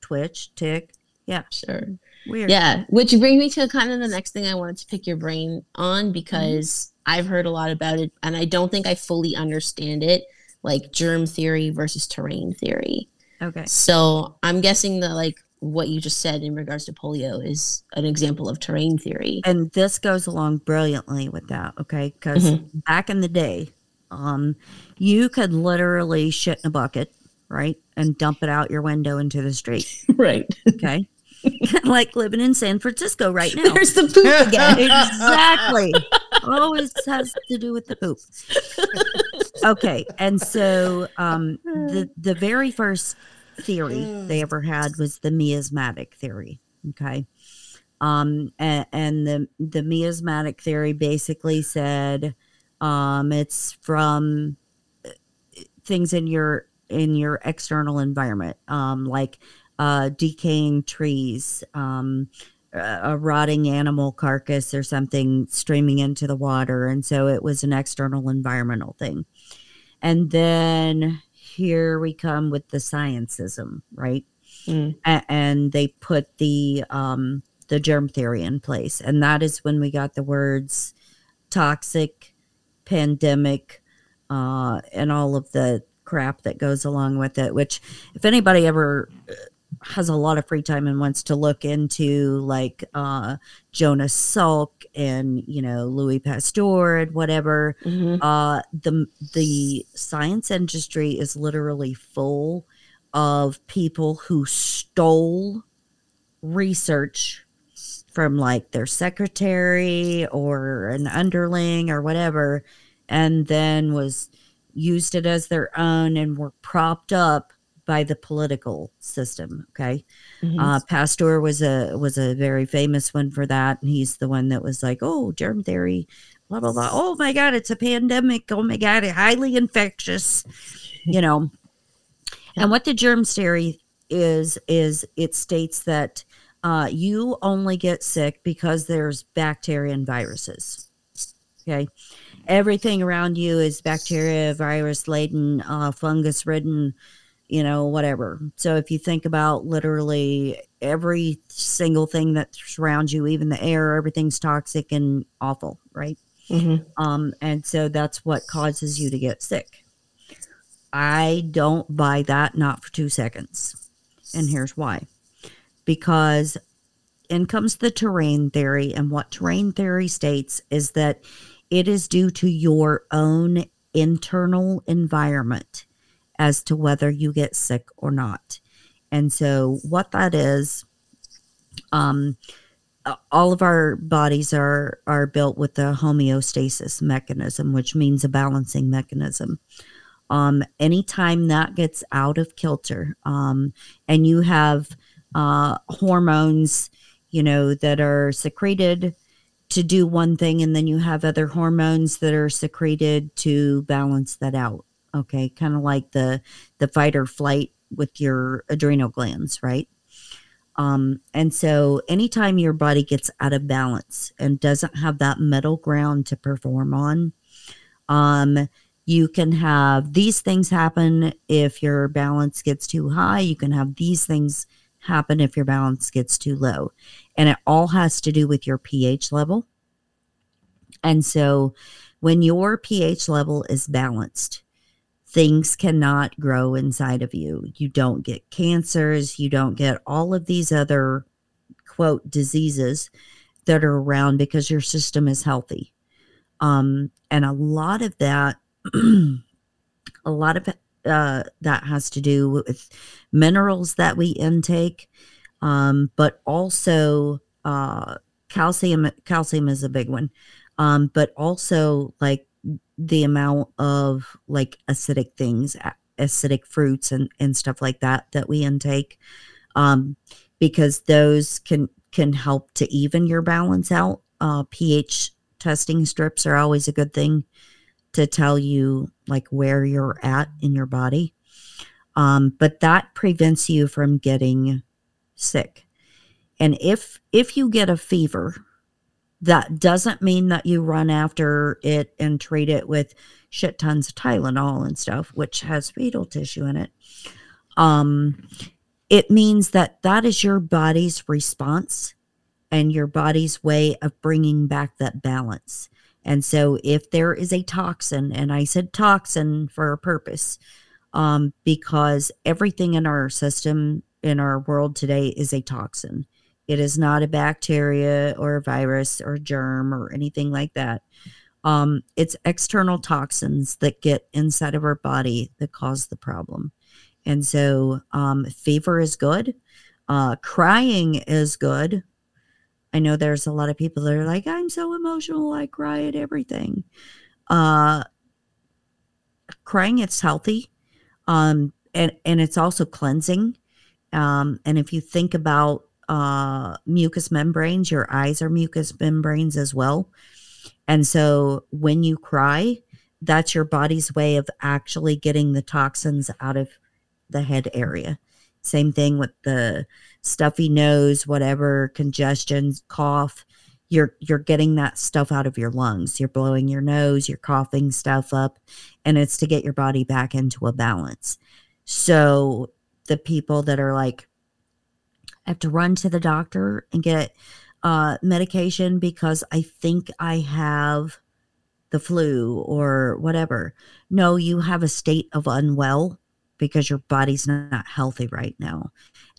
twitch, tick. Yeah, sure. Weird. Yeah, which brings me to kind of the next thing I wanted to pick your brain on because I've heard a lot about it and I don't think I fully understand it, like germ theory versus terrain theory. Okay. So I'm guessing that like what you just said in regards to polio is an example of terrain theory. And this goes along brilliantly with that. Okay, because back in the day, um, you could literally shit in a bucket, right, and dump it out your window into the street. (laughs) right. Okay. (laughs) like living in San Francisco right now. There's the poop again. (laughs) exactly. Always has to do with the poop. Okay, and so um, the the very first theory they ever had was the miasmatic theory. Okay, um, and, and the the miasmatic theory basically said um, it's from uh, things in your in your external environment, um, like uh, decaying trees, um, a rotting animal carcass or something streaming into the water. And so it was an external environmental thing. And then here we come with the sciencism, right? Mm. A- and they put the um, the germ theory in place, and that is when we got the words toxic, pandemic uh, and all of the crap that goes along with it. Which, if anybody ever has a lot of free time and wants to look into like uh, Jonas Salk and you know Louis Pasteur and whatever, Mhm. uh, the the science industry is literally full of people who stole research from like their secretary or an underling or whatever and then was used it as their own and were propped up by the political system okay Mhm. uh, Pasteur was a was a very famous one for that, and he's the one that was like, "Oh, germ theory, blah blah blah. Oh my God, it's a pandemic. Oh my God, it's highly infectious." (laughs) You know, and what the germ theory is is it states that uh, you only get sick because there's bacteria and viruses. Okay, everything around you is bacteria, virus laden, uh, fungus ridden you know, whatever. So if you think about literally every single thing that surrounds you, even the air, everything's toxic and awful, right? Mhm. Um, and so that's what causes you to get sick. I don't buy that, not for two seconds. And here's why. Because in comes the terrain theory, and what terrain theory states is that it is due to your own internal environment as to whether you get sick or not. And so, what that is, um, all of our bodies are are built with the homeostasis mechanism, which means a balancing mechanism. Um, anytime that gets out of kilter, um, and you have uh, hormones, you know, that are secreted to do one thing, and then you have other hormones that are secreted to balance that out okay kind of like the the fight or flight with your adrenal glands right? Um and so anytime your body gets out of balance and doesn't have that middle ground to perform on um you can have these things happen if your balance gets too high. You can have these things happen if your balance gets too low. And it all has to do with your ph level. And so when your pH level is balanced, things cannot grow inside of you. You don't get cancers, you don't get all of these other quote diseases that are around because your system is healthy. Um, and a lot of that, (clears throat) a lot of uh, that has to do with minerals that we intake, um, but also uh, calcium. Calcium is a big one, um, but also like the amount of like acidic things, acidic fruits and and stuff like that that we intake, um, because those can can help to even your balance out. Uh, pH testing strips are always a good thing to tell you like where you're at in your body. Um, but that prevents you from getting sick. And if if you get a fever, that doesn't mean that you run after it and treat it with shit tons of Tylenol and stuff, which has fetal tissue in it. Um, it means that that is your body's response and your body's way of bringing back that balance. And so, if there is a toxin, and I said toxin for a purpose, um, because everything in our system, in our world today, is a toxin. It is not a bacteria or a virus or a germ or anything like that. Um, it's external toxins that get inside of our body that cause the problem. And so, um, fever is good. Uh, crying is good. I know there's a lot of people that are like, I'm so emotional, I cry at everything. Uh, crying, it's healthy. Um, and, and it's also cleansing. Um, and if you think about uh, mucous membranes, your eyes are mucous membranes as well. And so when you cry, that's your body's way of actually getting the toxins out of the head area. Same thing with the stuffy nose, whatever, congestion, cough. You're you're getting that stuff out of your lungs. You're blowing your nose, you're coughing stuff up, and it's to get your body back into a balance. So the people that are like, I have to run to the doctor and get uh, medication because I think I have the flu or whatever. No, you have a state of unwell because your body's not healthy right now.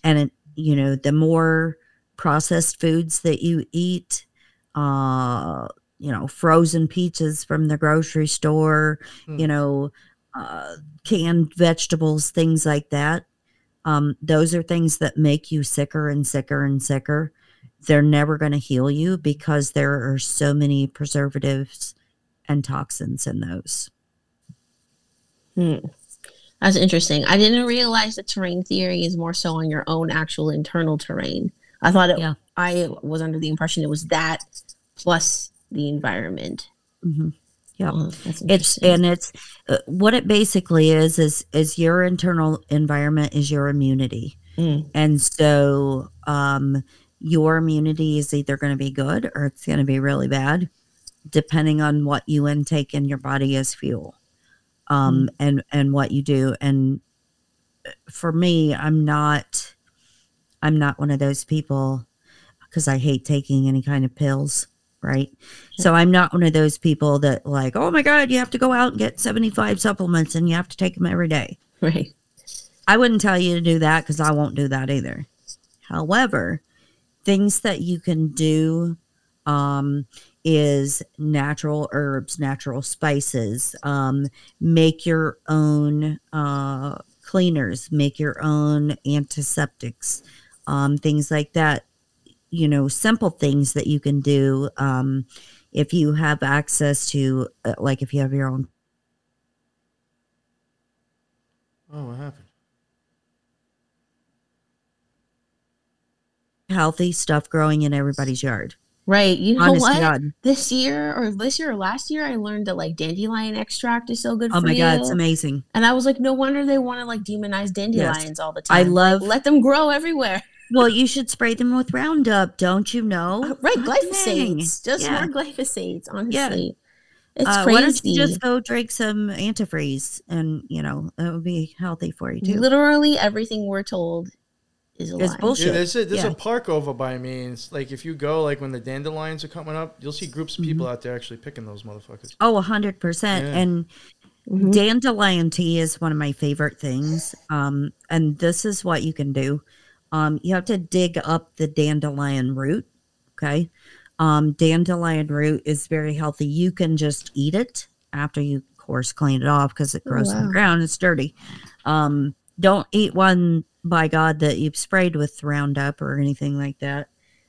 And it, you know, the more processed foods that you eat, uh, you know, frozen pizzas from the grocery store, Hmm. you know, uh, canned vegetables, things like that. Um, those are things that make you sicker and sicker and sicker. They're never going to heal you because there are so many preservatives and toxins in those. Hmm. That's interesting. I didn't realize that terrain theory is more so on your own actual internal terrain. I thought it, Yeah. I was under the impression it was that plus the environment. hmm Yeah. Oh, It's and it's uh, what it basically is is is your internal environment is your immunity. Mm. And so um your immunity is either going to be good or it's going to be really bad depending on what you intake in your body as fuel. Um and and what you do and uh, for me I'm not I'm not one of those people cuz I hate taking any kind of pills, right? So I'm not one of those people that like, "Oh my god, you have to go out and get 75 supplements and you have to take them every day." right. I wouldn't tell you to do that because I won't do that either. However, things that you can do um, is natural herbs, natural spices, um, make your own uh, cleaners, make your own antiseptics, um, things like that. You know, simple things that you can do um, if you have access to, uh, like, if you have your own Oh, what happened? healthy stuff growing in everybody's yard. Right. You know Honest what? God. This year or this year or last year, I learned that like dandelion extract is so good Oh for my you. god, it's amazing. And I was like, no wonder they want to like demonize dandelions all the time I love- Like, let them grow everywhere. Well, you should spray them with Roundup, don't you know? Uh, right, God dang. Just Yeah. more glyphosates, honestly. Yeah. It's Uh, crazy. why don't you just go drink some antifreeze and you know that would be healthy for you too. Literally everything we're told is a It's lie. bullshit. Yeah, there's a there's Yeah. a park over by me. And it's like if you go, like when the dandelions are coming up, you'll see groups of people out there actually picking those motherfuckers. Oh, a hundred percent. Yeah. And Mhm. dandelion tea is one of my favorite things. Um, and this is what you can do. Um, you have to dig up the dandelion root. Okay. Um, dandelion root is very healthy. You can just eat it after you, of course, clean it off because it Oh, grows in the ground. It's dirty. Um, don't eat one by God that you've sprayed with Roundup or anything like that.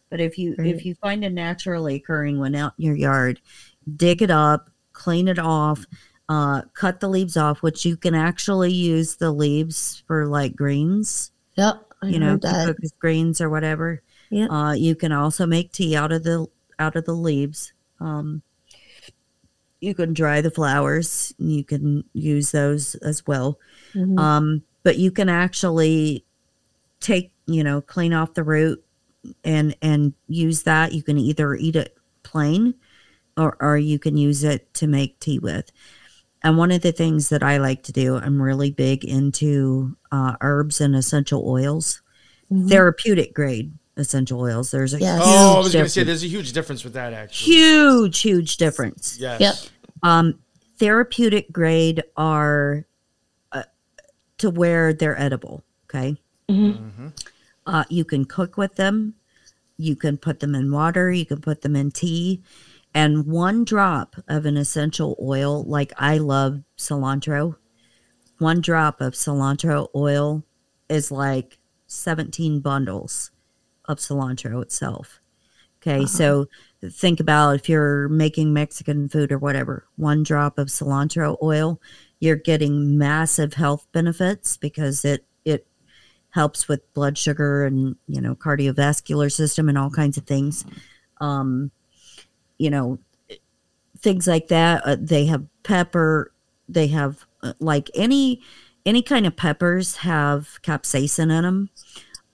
But if you Right. if you find a naturally occurring one out in your yard, dig it up, clean it off, uh, cut the leaves off, which you can actually use the leaves for like greens, Yep. I you know, to that. cook greens or whatever. Yeah. Uh, you can also make tea out of the out of the leaves. Um, you can dry the flowers. You can use those as well. Mhm. Um, but you can actually take, you know, clean off the root and and use that. You can either eat it plain or or you can use it to make tea with. And one of the things that I like to do, I'm really big into uh, herbs and essential oils, Mhm. therapeutic grade essential oils. There's a Yes. huge Oh, I was going to say difference. there's a huge difference with that actually. huge, huge difference. Yes. Yep. Um, therapeutic grade are uh, to where they're edible. Okay. Mhm. hmm Uh, you can cook with them. You can put them in water. You can put them in tea. And one drop of an essential oil, like I love cilantro, one drop of cilantro oil is like 17 bundles of cilantro itself. Okay. So think about if you're making Mexican food or whatever, one drop of cilantro oil, you're getting massive health benefits because it, it helps with blood sugar and you know cardiovascular system and all kinds of things um you know things like that uh, they have pepper they have uh, like any any kind of peppers have capsaicin in them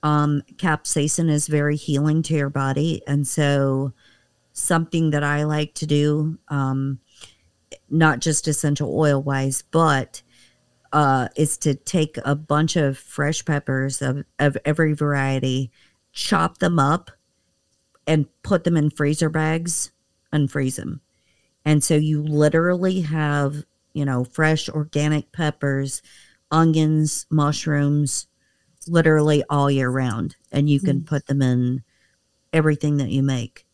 um capsaicin is very healing to your body and so something that i like to do um not just essential oil wise but uh, is to take a bunch of fresh peppers of, of every variety, chop them up, and put them in freezer bags and freeze them. And so you literally have, you know, fresh organic peppers, onions, mushrooms, literally all year round. And you can Mm. put them in everything that you make.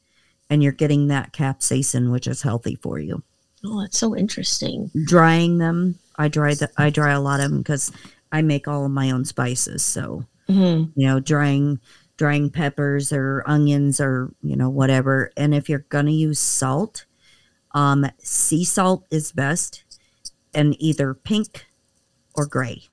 And you're getting that capsaicin, which is healthy for you. Oh, that's so interesting. Drying them, I dry the I dry a lot of them because I make all of my own spices. So Mhm. you know, drying drying peppers or onions or you know whatever. And if you're gonna use salt, um, sea salt is best, and either pink or gray.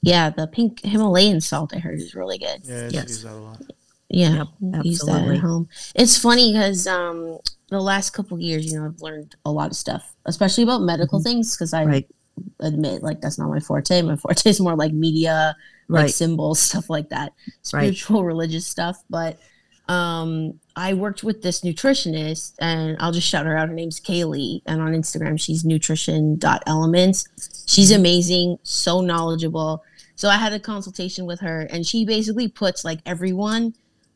Yeah, the pink Himalayan salt I heard is really good. Yeah, I Yes. use that a lot. Yeah, Yep, use that at home. It's funny because um, the last couple years, you know, I've learned a lot of stuff, especially about medical things. Because I Right. admit, like, that's not my forte. My forte is more like media, like symbols, (laughs) stuff like that, spiritual, religious stuff. But um, I worked with this nutritionist, and I'll just shout her out. Her name's Kaylee, and on Instagram, she's nutrition.elements. She's amazing, so knowledgeable. So I had a consultation with her, and she basically puts like everyone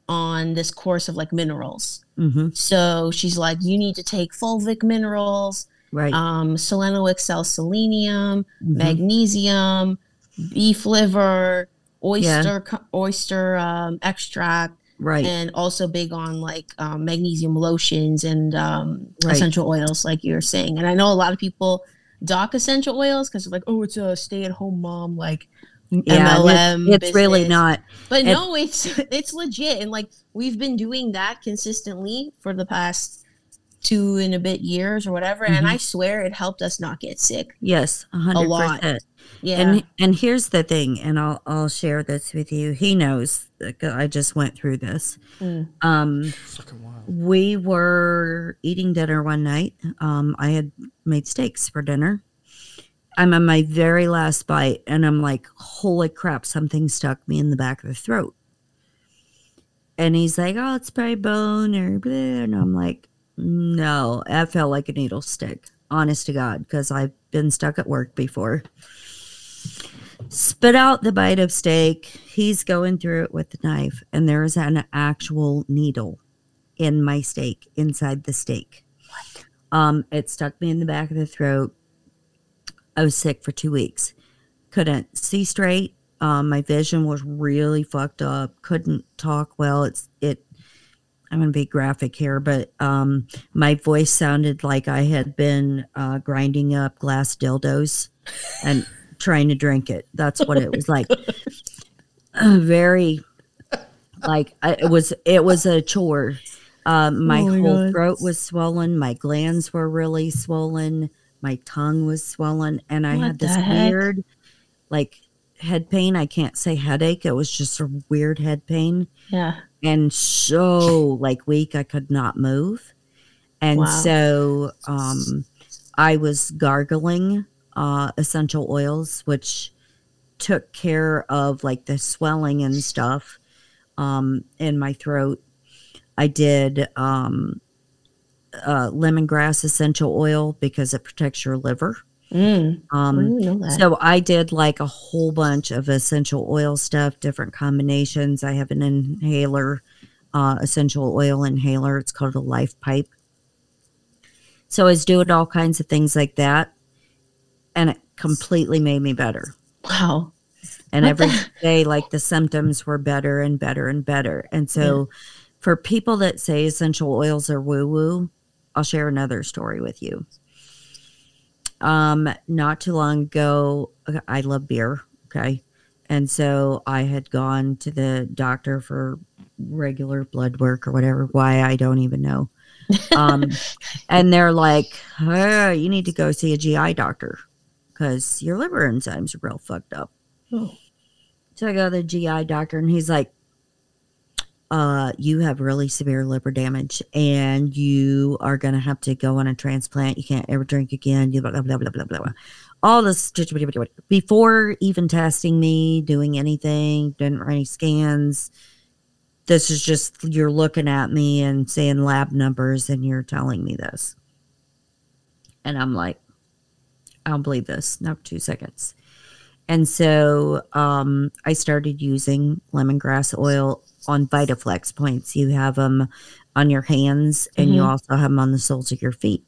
on this course of like minerals. hmm So she's like, you need to take fulvic minerals, Right. um, selenoxyl selenium, Mhm. magnesium, beef liver, oyster co- oyster um, extract, right. and also big on like um, magnesium lotions and um, Right. essential oils, like you're saying. And I know a lot of people dock essential oils because they're like, oh, it's a stay-at-home mom like yeah, MLM. it's, really not. But no, it's (laughs) it's legit, and like we've been doing that consistently for the past two and a bit years or whatever, and Mhm. I swear it helped us not get sick. Yes, a lot. Yeah, And and here's the thing, and I'll I'll share this with you. He knows that I just went through this. Mm. Um, Fucking wild. we were eating dinner one night. Um, I had made steaks for dinner. I'm on my very last bite, and I'm like, "Holy crap! Something stuck me in the back of the throat." And he's like, "Oh, it's probably bone or blah," and I'm like, "No, that felt like a needle stick." Honest to God, because I've been stuck at work before. Spit out the bite of steak. He's going through it with the knife, and there's an actual needle in my steak, inside the steak. Um, it stuck me in the back of the throat. I was sick for two weeks. Couldn't see straight. Um, my vision was really fucked up. Couldn't talk well. It's it. I'm gonna be graphic here, but um, my voice sounded like I had been uh, grinding up glass dildos and trying to drink it. That's what it was like. Uh, (laughs) (clears throat) very like I, it was. It was a chore. Um, my Oh my whole God. throat was swollen. My glands were really swollen. My tongue was swollen, and I What had this weird, like head pain. I can't say headache. It was just a weird head pain, yeah. And so like weak. I could not move, and Wow. so um, I was gargling uh, essential oils, which took care of like the swelling and stuff um, in my throat. I did um, uh, lemongrass essential oil because it protects your liver. Mm, Um, that. so I did like a whole bunch of essential oil stuff, different combinations. I have an inhaler, uh, essential oil inhaler. It's called a Life Pipe. So I was doing all kinds of things like that, and it completely made me better. wow. And What every the- (laughs) day, like the symptoms were better and better and better. And so, for people that say essential oils are woo woo, I'll share another story with you. Um, not too long ago, I love beer. Okay. And so I had gone to the doctor for regular blood work or whatever. Why I don't even know. Um, (laughs) and they're like, "Ah, you need to go see a GI doctor because your liver enzymes are real fucked up. Oh. So I go to the GI doctor and he's like, uh, you have really severe liver damage and you are going to have to go on a transplant. You can't ever drink again. You blah, blah, blah, blah, blah, blah. All this before even testing me, doing anything, didn't run any scans. This is just you're looking at me and saying lab numbers and you're telling me this. And I'm like, I don't believe this. Not two seconds. And so um, I started using lemongrass oil on Vitaflex points. You have them on your hands and you Mhm. also have them on the soles of your feet.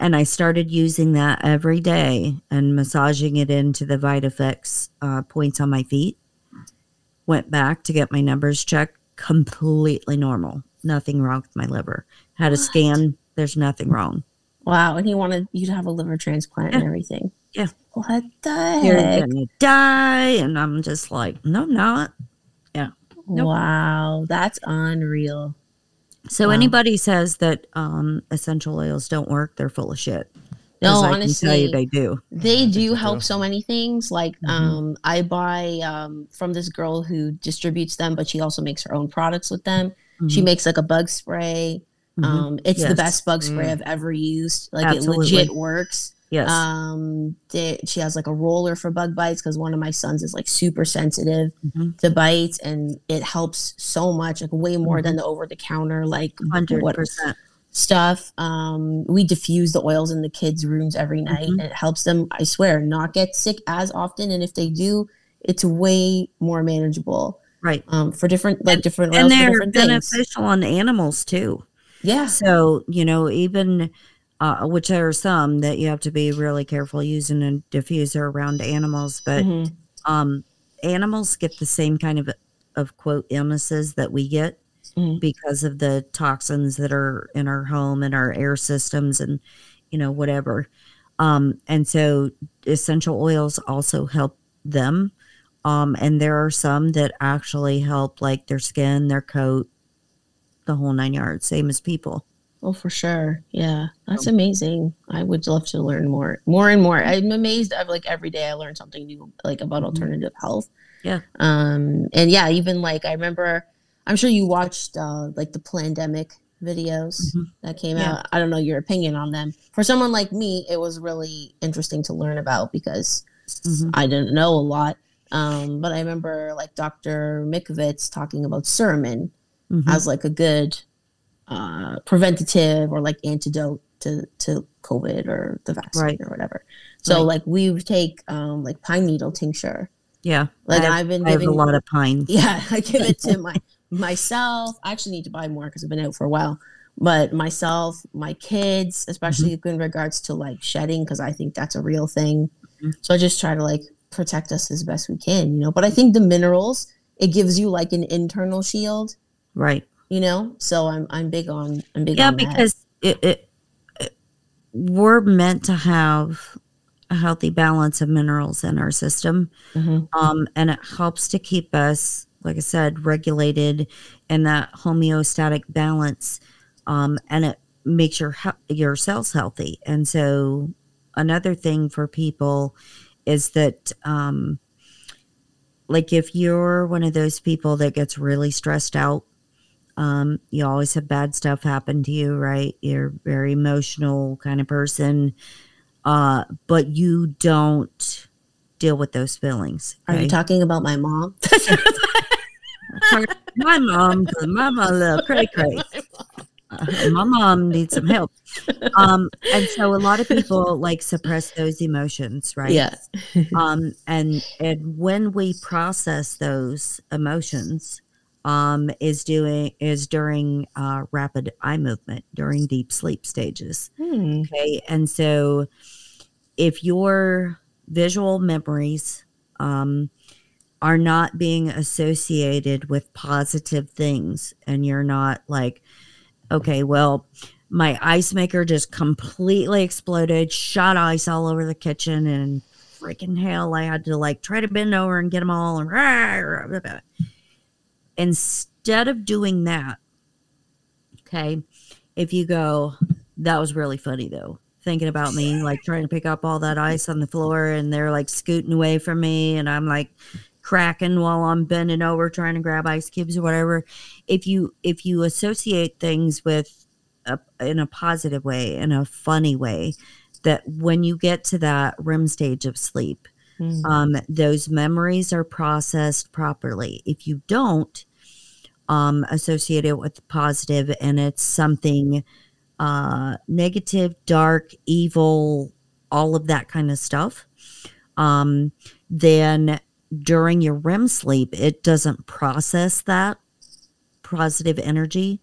and I started using that every day and massaging it into the Vitaflex uh, points on my feet. Went back to get my numbers checked, completely normal. Nothing wrong with my liver. Had a scan, there's nothing wrong. Wow, and he wanted you to have a liver transplant and everything. Yeah. What the You're heck? gonna die. And I'm just like, no, I'm not. Nope. Wow, that's unreal. So Wow. anybody says that um, essential oils don't work, they're full of shit. No, I can tell you honestly, they do. they do help do. so many things. Like, Mhm. um, I buy um from this girl who distributes them, but she also makes her own products with them. She Mhm. makes like a bug spray. Mhm. Um, it's Yes. the best bug spray Mm. I've ever used. Like, Absolutely. it legit works. Yes. Um, they, she has like a roller for bug bites because one of my sons is like super sensitive Mhm. to bites, and it helps so much, like way more Mm-hmm. than the over the counter like Hundred percent. stuff. Um, we diffuse the oils in the kids' rooms every night, Mhm. and it helps them. I swear, not get sick as often, and if they do, it's way more manageable. Right. Um, for different like different oils And they're different things. beneficial on animals too. Yeah. So, you know, even uh, which there are some that you have to be really careful using a diffuser around animals, but Mhm. um, animals get the same kind of of quote illnesses that we get Mhm. because of the toxins that are in our home and our air systems and you know whatever. Um, and so essential oils also help them. Um, and there are some that actually help like their skin, their coat, the whole nine yards, same as people. Oh, for sure. Yeah, that's amazing. I would love to learn more, more and more. I'm amazed. I've like every day I learn something new, like about Mhm. alternative health. Yeah. Um, and yeah, even like I remember, I'm sure you watched uh like the pandemic videos Mhm. that came Yeah. out. I don't know your opinion on them. For someone like me, it was really interesting to learn about because Mhm. I didn't know a lot. Um, but I remember like Dr. Mikovits talking about suramin Mhm. as like a good uh, preventative or like antidote to to COVID or the vaccine Right. or whatever. So Right. like we take um, like pine needle tincture. Yeah. Like I have, I've been I have a lot of pine. yeah, (laughs) I give it to (laughs) my myself. I actually need to buy more because I've been out for a while. But myself, my kids, especially Mm-hmm. in regards to like shedding, because I think that's a real thing. Mhm. So I just try to like protect us as best we can, you know. But I think the minerals, it gives you like an internal shield, Right. You know. So I'm I'm big on I'm big Yeah, on because it, it, it we're meant to have a healthy balance of minerals in our system. Mhm. Um, and it helps to keep us, like I said, regulated in that homeostatic balance. Um, and it makes your your cells healthy. And so, another thing for people is that, um, like, if you're one of those people that gets really stressed out, um, you always have bad stuff happen to you, right? You're a very emotional kind of person, uh, but you don't deal with those feelings. Are you talking about (laughs) my mom? my mom, my mom little cray cray. Uh, my mom needs some help. Um, and so a lot of people like suppress those emotions, right? Yes. Um, and and when we process those emotions, um, is doing is during uh, rapid eye movement during deep sleep stages. Hmm. Okay. And so if your visual memories um, are not being associated with positive things, and you're not like, okay, well, my ice maker just completely exploded, shot ice all over the kitchen, and freaking hell, I had to like try to bend over and get them all. And instead of doing that, okay, if you go, that was really funny though. Thinking about me, like trying to pick up all that ice on the floor, and they're like scooting away from me, and I'm like cracking while I'm bending over trying to grab ice cubes or whatever. If you if you associate things with a, in a positive way, in a funny way, that when you get to that REM stage of sleep, Hmm. um, those memories are processed properly. If you don't um, associate it with positive and it's something uh, negative, dark, evil, all of that kind of stuff, um, then during your REM sleep, it doesn't process that positive energy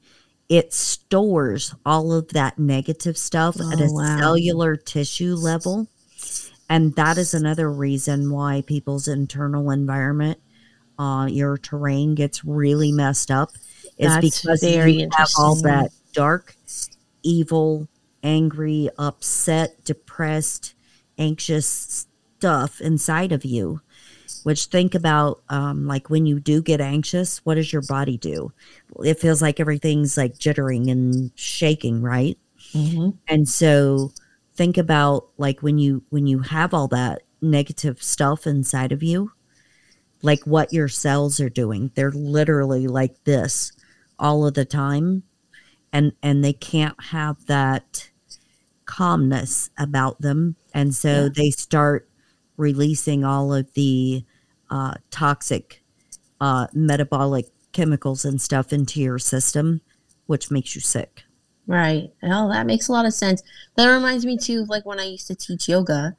it stores all of that negative stuff at a Oh, wow. cellular tissue level. And that is another reason why people's internal environment, uh, your terrain gets really messed up. Is because you have all that dark, evil, angry, upset, depressed, anxious stuff inside of you. Which think about um, like when you do get anxious, what does your body do? It feels like everything's like jittering and shaking, right? Mhm. And so think about like when you when you have all that negative stuff inside of you, like what your cells are doing. They're literally like this all of the time and and they can't have that calmness about them and so Yeah. they start releasing all of the uh, toxic uh, metabolic chemicals and stuff into your system which makes you sick Right. Oh, that makes a lot of sense. That reminds me too of like when I used to teach yoga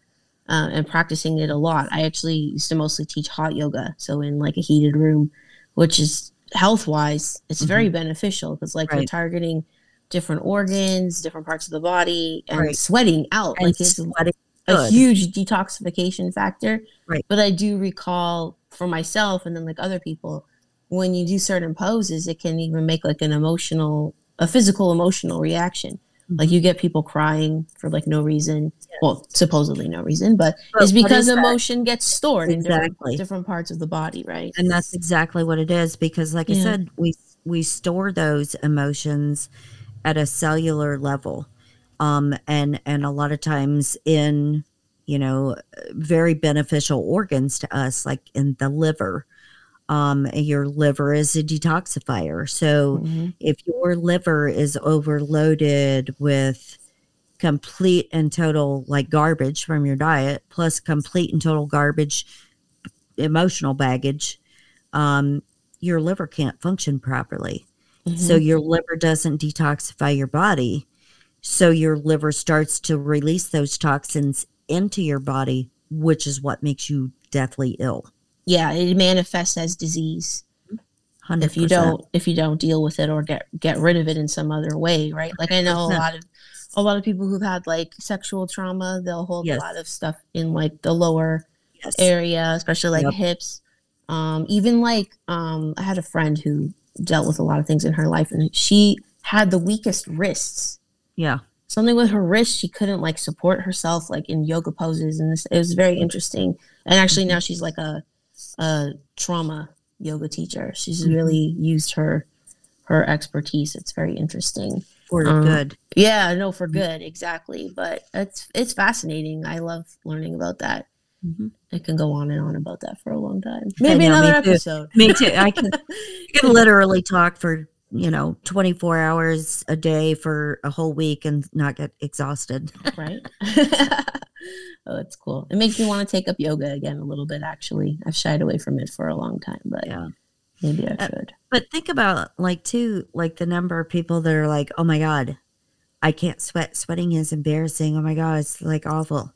uh, and practicing it a lot. I actually used to mostly teach hot yoga, so in like a heated room, which is health wise, it's very beneficial because like you're targeting different organs, different parts of the body, and Right. sweating out. and like it's sweating a good. huge detoxification factor. Right. But I do recall for myself and then like other people, when you do certain poses, it can even make like an emotional, a physical emotional reaction. Like Mm-hmm. you get people crying for like no reason. Well, supposedly no reason, but, But it's because is that? emotion gets stored in different, different parts of the body, right? and that's exactly what it is because like i said we we store those emotions at a cellular level um and and a lot of times in you know very beneficial organs to us like in the liver um your liver is a detoxifier so Mhm. if your liver is overloaded with complete and total like garbage from your diet plus complete and total garbage emotional baggage um your liver can't function properly so Mhm. your liver doesn't detoxify your body so your liver starts to release those toxins into your body which is what makes you deathly ill yeah, it manifests as disease. 100%. if you don't if you don't deal with it or get get rid of it in some other way right like i know a lot of a lot of people who've had like sexual trauma they'll hold Yes. a lot of stuff in like the lower yes. area especially like Yep. hips um even like um i had a friend who dealt with a lot of things in her life and she had the weakest wrists yeah something with her wrist she couldn't like support herself like in yoga poses and this it was very interesting and actually now she's like a a trauma yoga teacher. She's Mhm. really used her her expertise. It's very interesting. For Um, good. yeah no for good exactly. But it's it's fascinating. I love learning about that. Mhm. i can go on and on about that for a long time. Maybe know, me another too. episode. Me too. I can (laughs) I can literally talk for you know 24 hours a day for a whole week and not get exhausted. Right. (laughs) Oh that's cool. It makes me want to take up yoga again a little bit actually. I've shied away from it for a long time but yeah. maybe i Uh, should. but think about like too like the number of people that are like oh my god i can't sweat sweating is embarrassing. Oh my god it's like awful.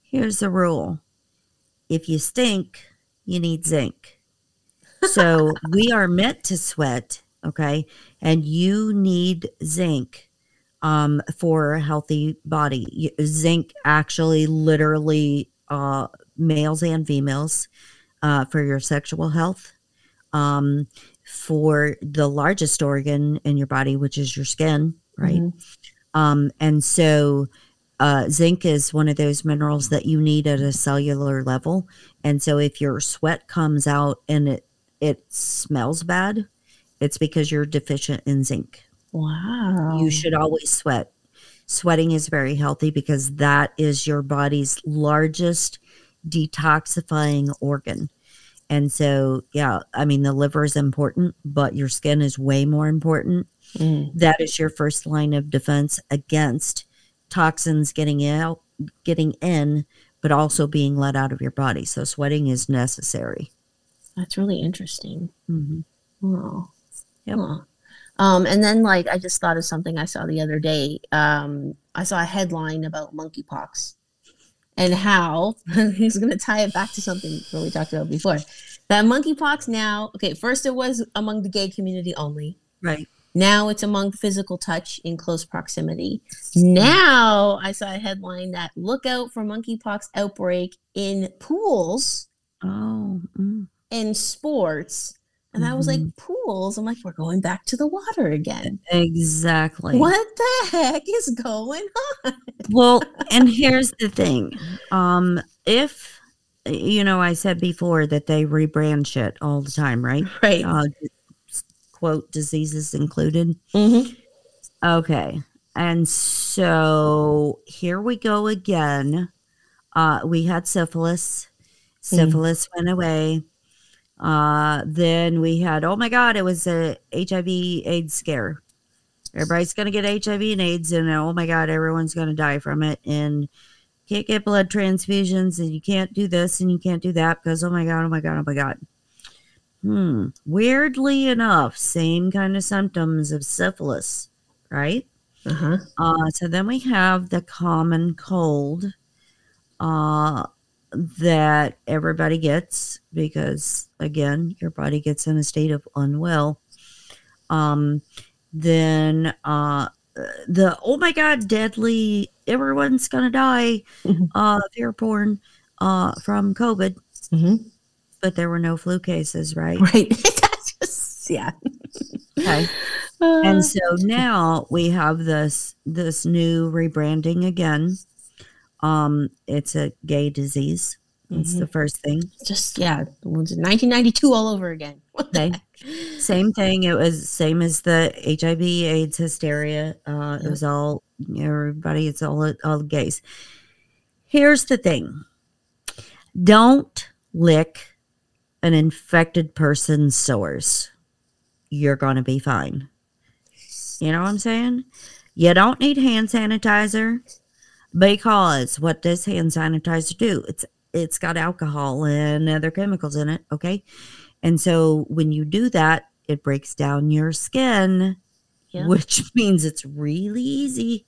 Here's the rule. If you stink you need zinc. So we are meant to sweat okay and you need zinc um, for a healthy body zinc actually literally uh, males and females uh, for your sexual health um, for the largest organ in your body which is your skin right Mhm. um, and so uh, zinc is one of those minerals that you need at a cellular level. And so if your sweat comes out and it it smells bad, it's because you're deficient in zinc. wow You should always sweat. Sweating is very healthy because that is your body's largest detoxifying organ. And so, yeah, I mean, the liver is important, but your skin is way more important Mm. that is your first line of defense against toxins getting out getting in but also being let out of your body so sweating is necessary that's really interesting mm-hmm. Wow. Yep. Huh. Um, and then like I just thought of something I saw the other day. Um, I saw a headline about monkeypox and how (laughs) he's gonna tie it back to something that we talked about before. That monkeypox now, okay, first it was among the gay community only. right Now it's among physical touch in close proximity. Now I saw a headline that look out for monkeypox outbreak in pools Oh, mm. in sports. And I was like, pools? I'm like, we're going back to the water again. exactly. What the heck is going on? Well, and (laughs) here's the thing. Um, if you know, I said before that they rebrand shit all the time, right? Right. Uh, quote diseases included. Mm-hmm. Okay. And so here we go again. Uh, we had syphilis. Syphilis went away. Uh, then we had, oh my God, it was a HIV AIDS scare. Everybody's going to get HIV and AIDS, and oh my God, everyone's going to die from it. And can't get blood transfusions, and you can't do this and you can't do that because, oh my God, oh my God, oh my God. Hmm. Weirdly enough, same kind of symptoms of syphilis, right? Uh-huh. Uh, so then we have the common cold uh, that everybody gets because, again, your body gets in a state of unwell. Um, then uh, the oh my god, deadly! Everyone's gonna die. Mhm. Uh, airborne uh, from COVID, Mm-hmm. but there were no flu cases, right? Right. (laughs) Yeah. Okay. Uh, and so now we have this this new rebranding again um it's a gay disease. That's the first thing. Just, yeah. the ones in 1992 all over again. (laughs) What the Okay. heck? same thing. It was same as the hiv aids hysteria. Uh it was all everybody it's all all gays. Here's the thing. Don't lick an infected person's sores. You're gonna be fine. You know what i'm saying? You don't need hand sanitizer because what does hand sanitizer do. It's it's got alcohol and other chemicals in it okay? And so when you do that it breaks down your skin Yeah. which (laughs) means it's really easy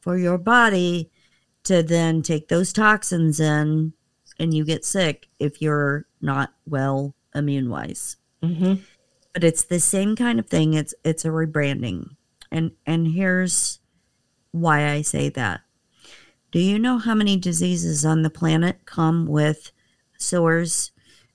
for your body to then take those toxins in and you get sick if you're not well immune wise Mhm. but it's the same kind of thing. It's it's a rebranding. And and here's why i say that do you know how many diseases on the planet come with sores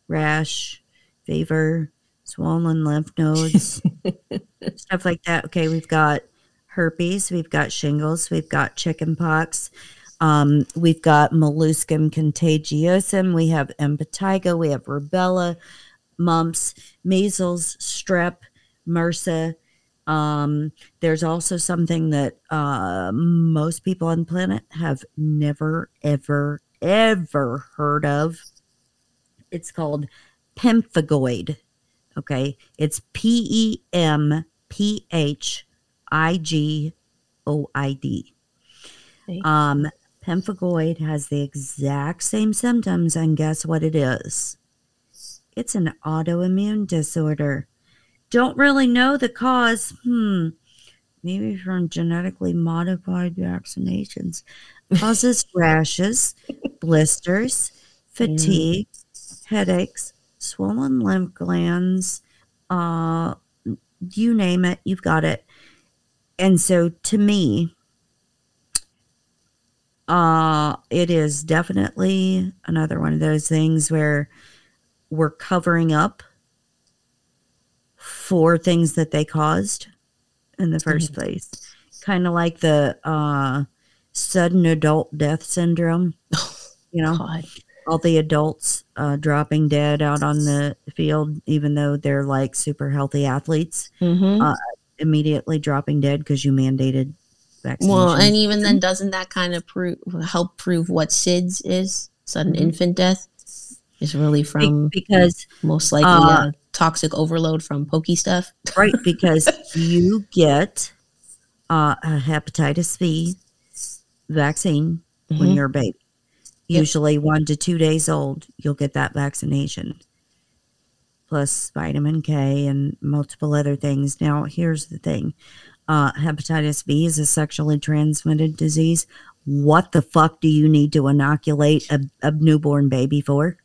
rash fever swollen lymph nodes (laughs) stuff like that okay we've got herpes we've got shingles we've got chicken pox um, we've got molluscum contagiosum we have impetigo we have rubella mumps, measles, strep, MRSA. Um, there's also something that uh, most people on the planet have never, ever, ever heard of. It's called pemphigoid. Okay, it's P E M P H I G O I D. Um, pemphigoid has the exact same symptoms, and guess what it is? It's an autoimmune disorder. Don't really know the cause. Hmm. Maybe from genetically modified vaccinations. Causes (laughs) rashes, blisters, fatigue, headaches, swollen lymph glands. Uh, you name it, you've got it. And so to me, uh, it is definitely another one of those things where we're covering up for things that they caused in the 1st place. Kind of like the uh, sudden adult death syndrome. (laughs) You know, God. all the adults uh, dropping dead out on the field, even though they're like super healthy athletes, Mhm. Uh, immediately dropping dead because you mandated vaccinations. well, and even then, doesn't that kind of prove help prove what SIDS is? Sudden Mhm. infant death is really from because most likely uh, toxic overload from pokey stuff. (laughs) right because you get uh, a hepatitis B vaccine when Mhm. you're a baby. Yep. Usually one to two days old, you'll get that vaccination. Plus vitamin K and multiple other things. Now, here's the thing uh, hepatitis B is a sexually transmitted disease. What the fuck do you need to inoculate a, a newborn baby for?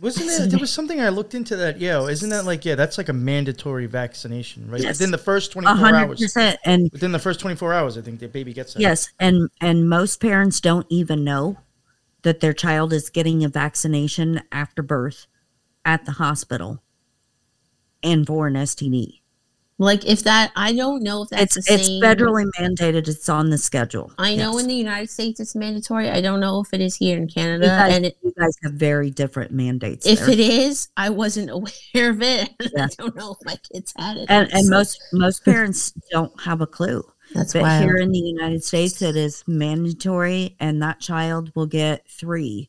Wasn't it? There was something I looked into that. Yeah, isn't that like yeah? That's like a mandatory vaccination, right? Yes. Within the first twenty four hours. And Within the first twenty four hours, I think the baby gets that. yes, and and most parents don't even know that their child is getting a vaccination after birth at the hospital and for an STD. Like if that, I don't know if that's It's it's federally mandated. It's on the schedule. I know in the United States it's mandatory. I don't know if it is here in you Canada. guys, and it, you guys have very different mandates. if there. it is, I wasn't (laughs) aware of it. Yeah. (laughs) I don't know if my kids had it. and and most most (laughs) parents don't have a clue. that's But wild. here in the United States, it is mandatory, and that child will get three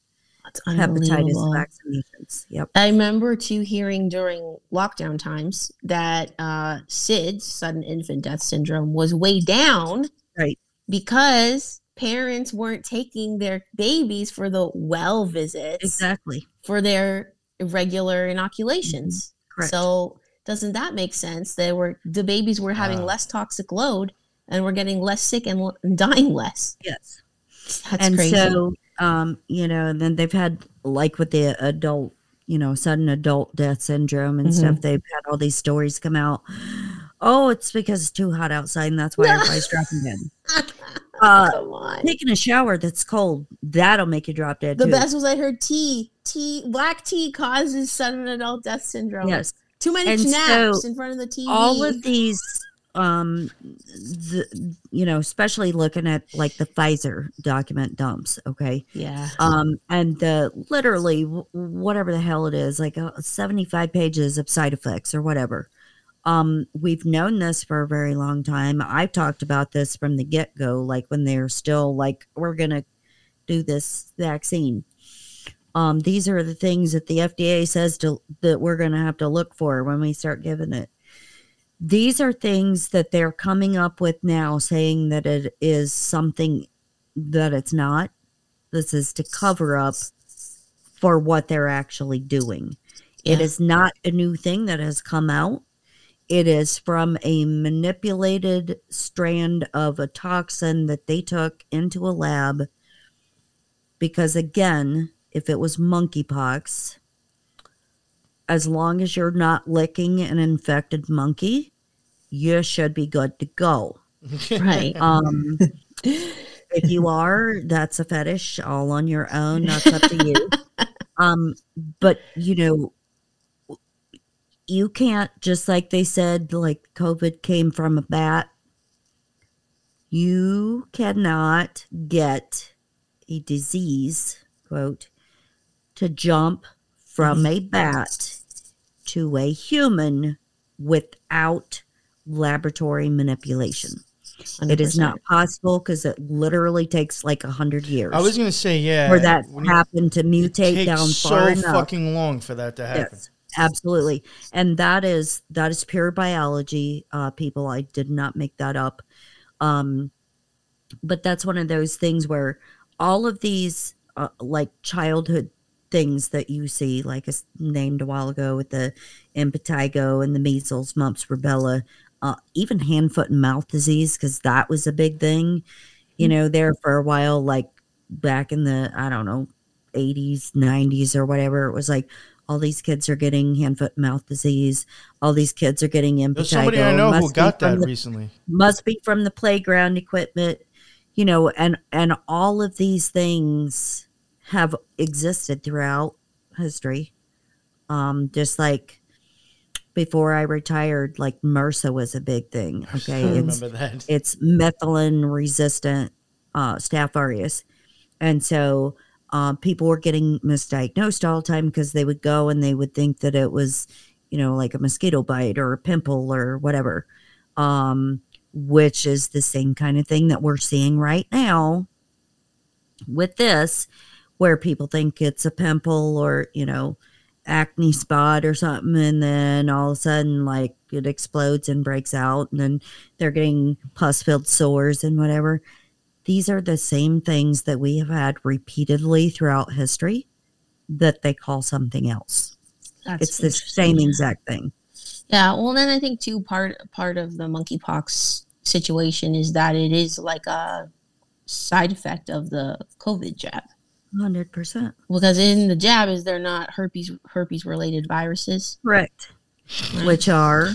That's hepatitis vaccinations. Yep. I remember too hearing during lockdown times that uh, SIDS, sudden infant death syndrome, was way down Right. because parents weren't taking their babies for the well visits Exactly. for their regular inoculations. Correct. So doesn't that make sense? They were the babies were having Wow. less toxic load and were getting less sick and dying less. yes. That's and crazy. so, um, you know, and then they've had like with the adult, you know, sudden adult death syndrome and Mm-hmm. stuff. They've had all these stories come out. Oh, it's because it's too hot outside, and that's why (laughs) everybody's dropping dead. Uh, taking a shower that's cold that'll make you drop dead. The too. best was I heard tea. Tea black tea causes sudden adult death syndrome. Yes. Too many And snaps so in front of the TV. all of these um the, you know especially looking at like the pfizer document dumps okay? Yeah. um and the literally whatever the hell it is like uh, 75 pages of side effects or whatever. Um we've known this for a very long time. I've talked about this from the get-go like when they're still like we're gonna do this vaccine. Um these are the things that the fda says to that we're gonna have to look for when we start giving it these are things that they're coming up with now saying that it is something that it's not. This is to cover up for what they're actually doing. It Yeah. is not a new thing that has come out. It is from a manipulated strand of a toxin that they took into a lab because again if it was monkeypox as long as you're not licking an infected monkey, you should be good to go. (laughs) Right. Um, (laughs) if you are, that's a fetish all on your own. That's up to you. (laughs) Um, but you know, you can't just like they said, like COVID came from a bat. You cannot get a disease, quote, to jump from a bat to a human without laboratory manipulation. It is 100%. not possible because it literally takes like a hundred years I was gonna say yeah. for that you- happened to mutate down so far enough. fucking long for that to happen. Yes, absolutely, and that is that is pure biology, uh, people. I did not make that up. Um, but that's one of those things where all of these uh, like childhood things that you see, like I named a while ago with the impetigo and the measles, mumps, rubella, uh, even hand, foot, and mouth disease, because that was a big thing, you know, there for a while, like back in the, I don't know, 80s, 90s, or whatever. It was like, all these kids are getting hand, foot, and mouth disease. All these kids are getting impetigo. There's somebody I know who Must be got that the recently. must be from the playground equipment you know and and all of these things have existed throughout history um just like before i retired like MRSA was a big thing (laughs) okay I it's remember that. it's methylene resistant uh, staph aureus. And so uh, people were getting misdiagnosed all the time because they would go and they would think that it was, you know, like a mosquito bite or a pimple or whatever, um, which is the same kind of thing that we're seeing right now with this, where people think it's a pimple or, you know, acne spot or something and then all of a sudden like it explodes and breaks out and then they're getting pus filled sores and whatever. These are the same things that we have had repeatedly throughout history that they call something else. That's it's the same exact thing. Yeah, well, then I think too part part of the monkeypox situation is that it is like a side effect of the COVID jab. Hundred percent. Because in the jab is they're not herpes herpes related viruses, Correct. Which are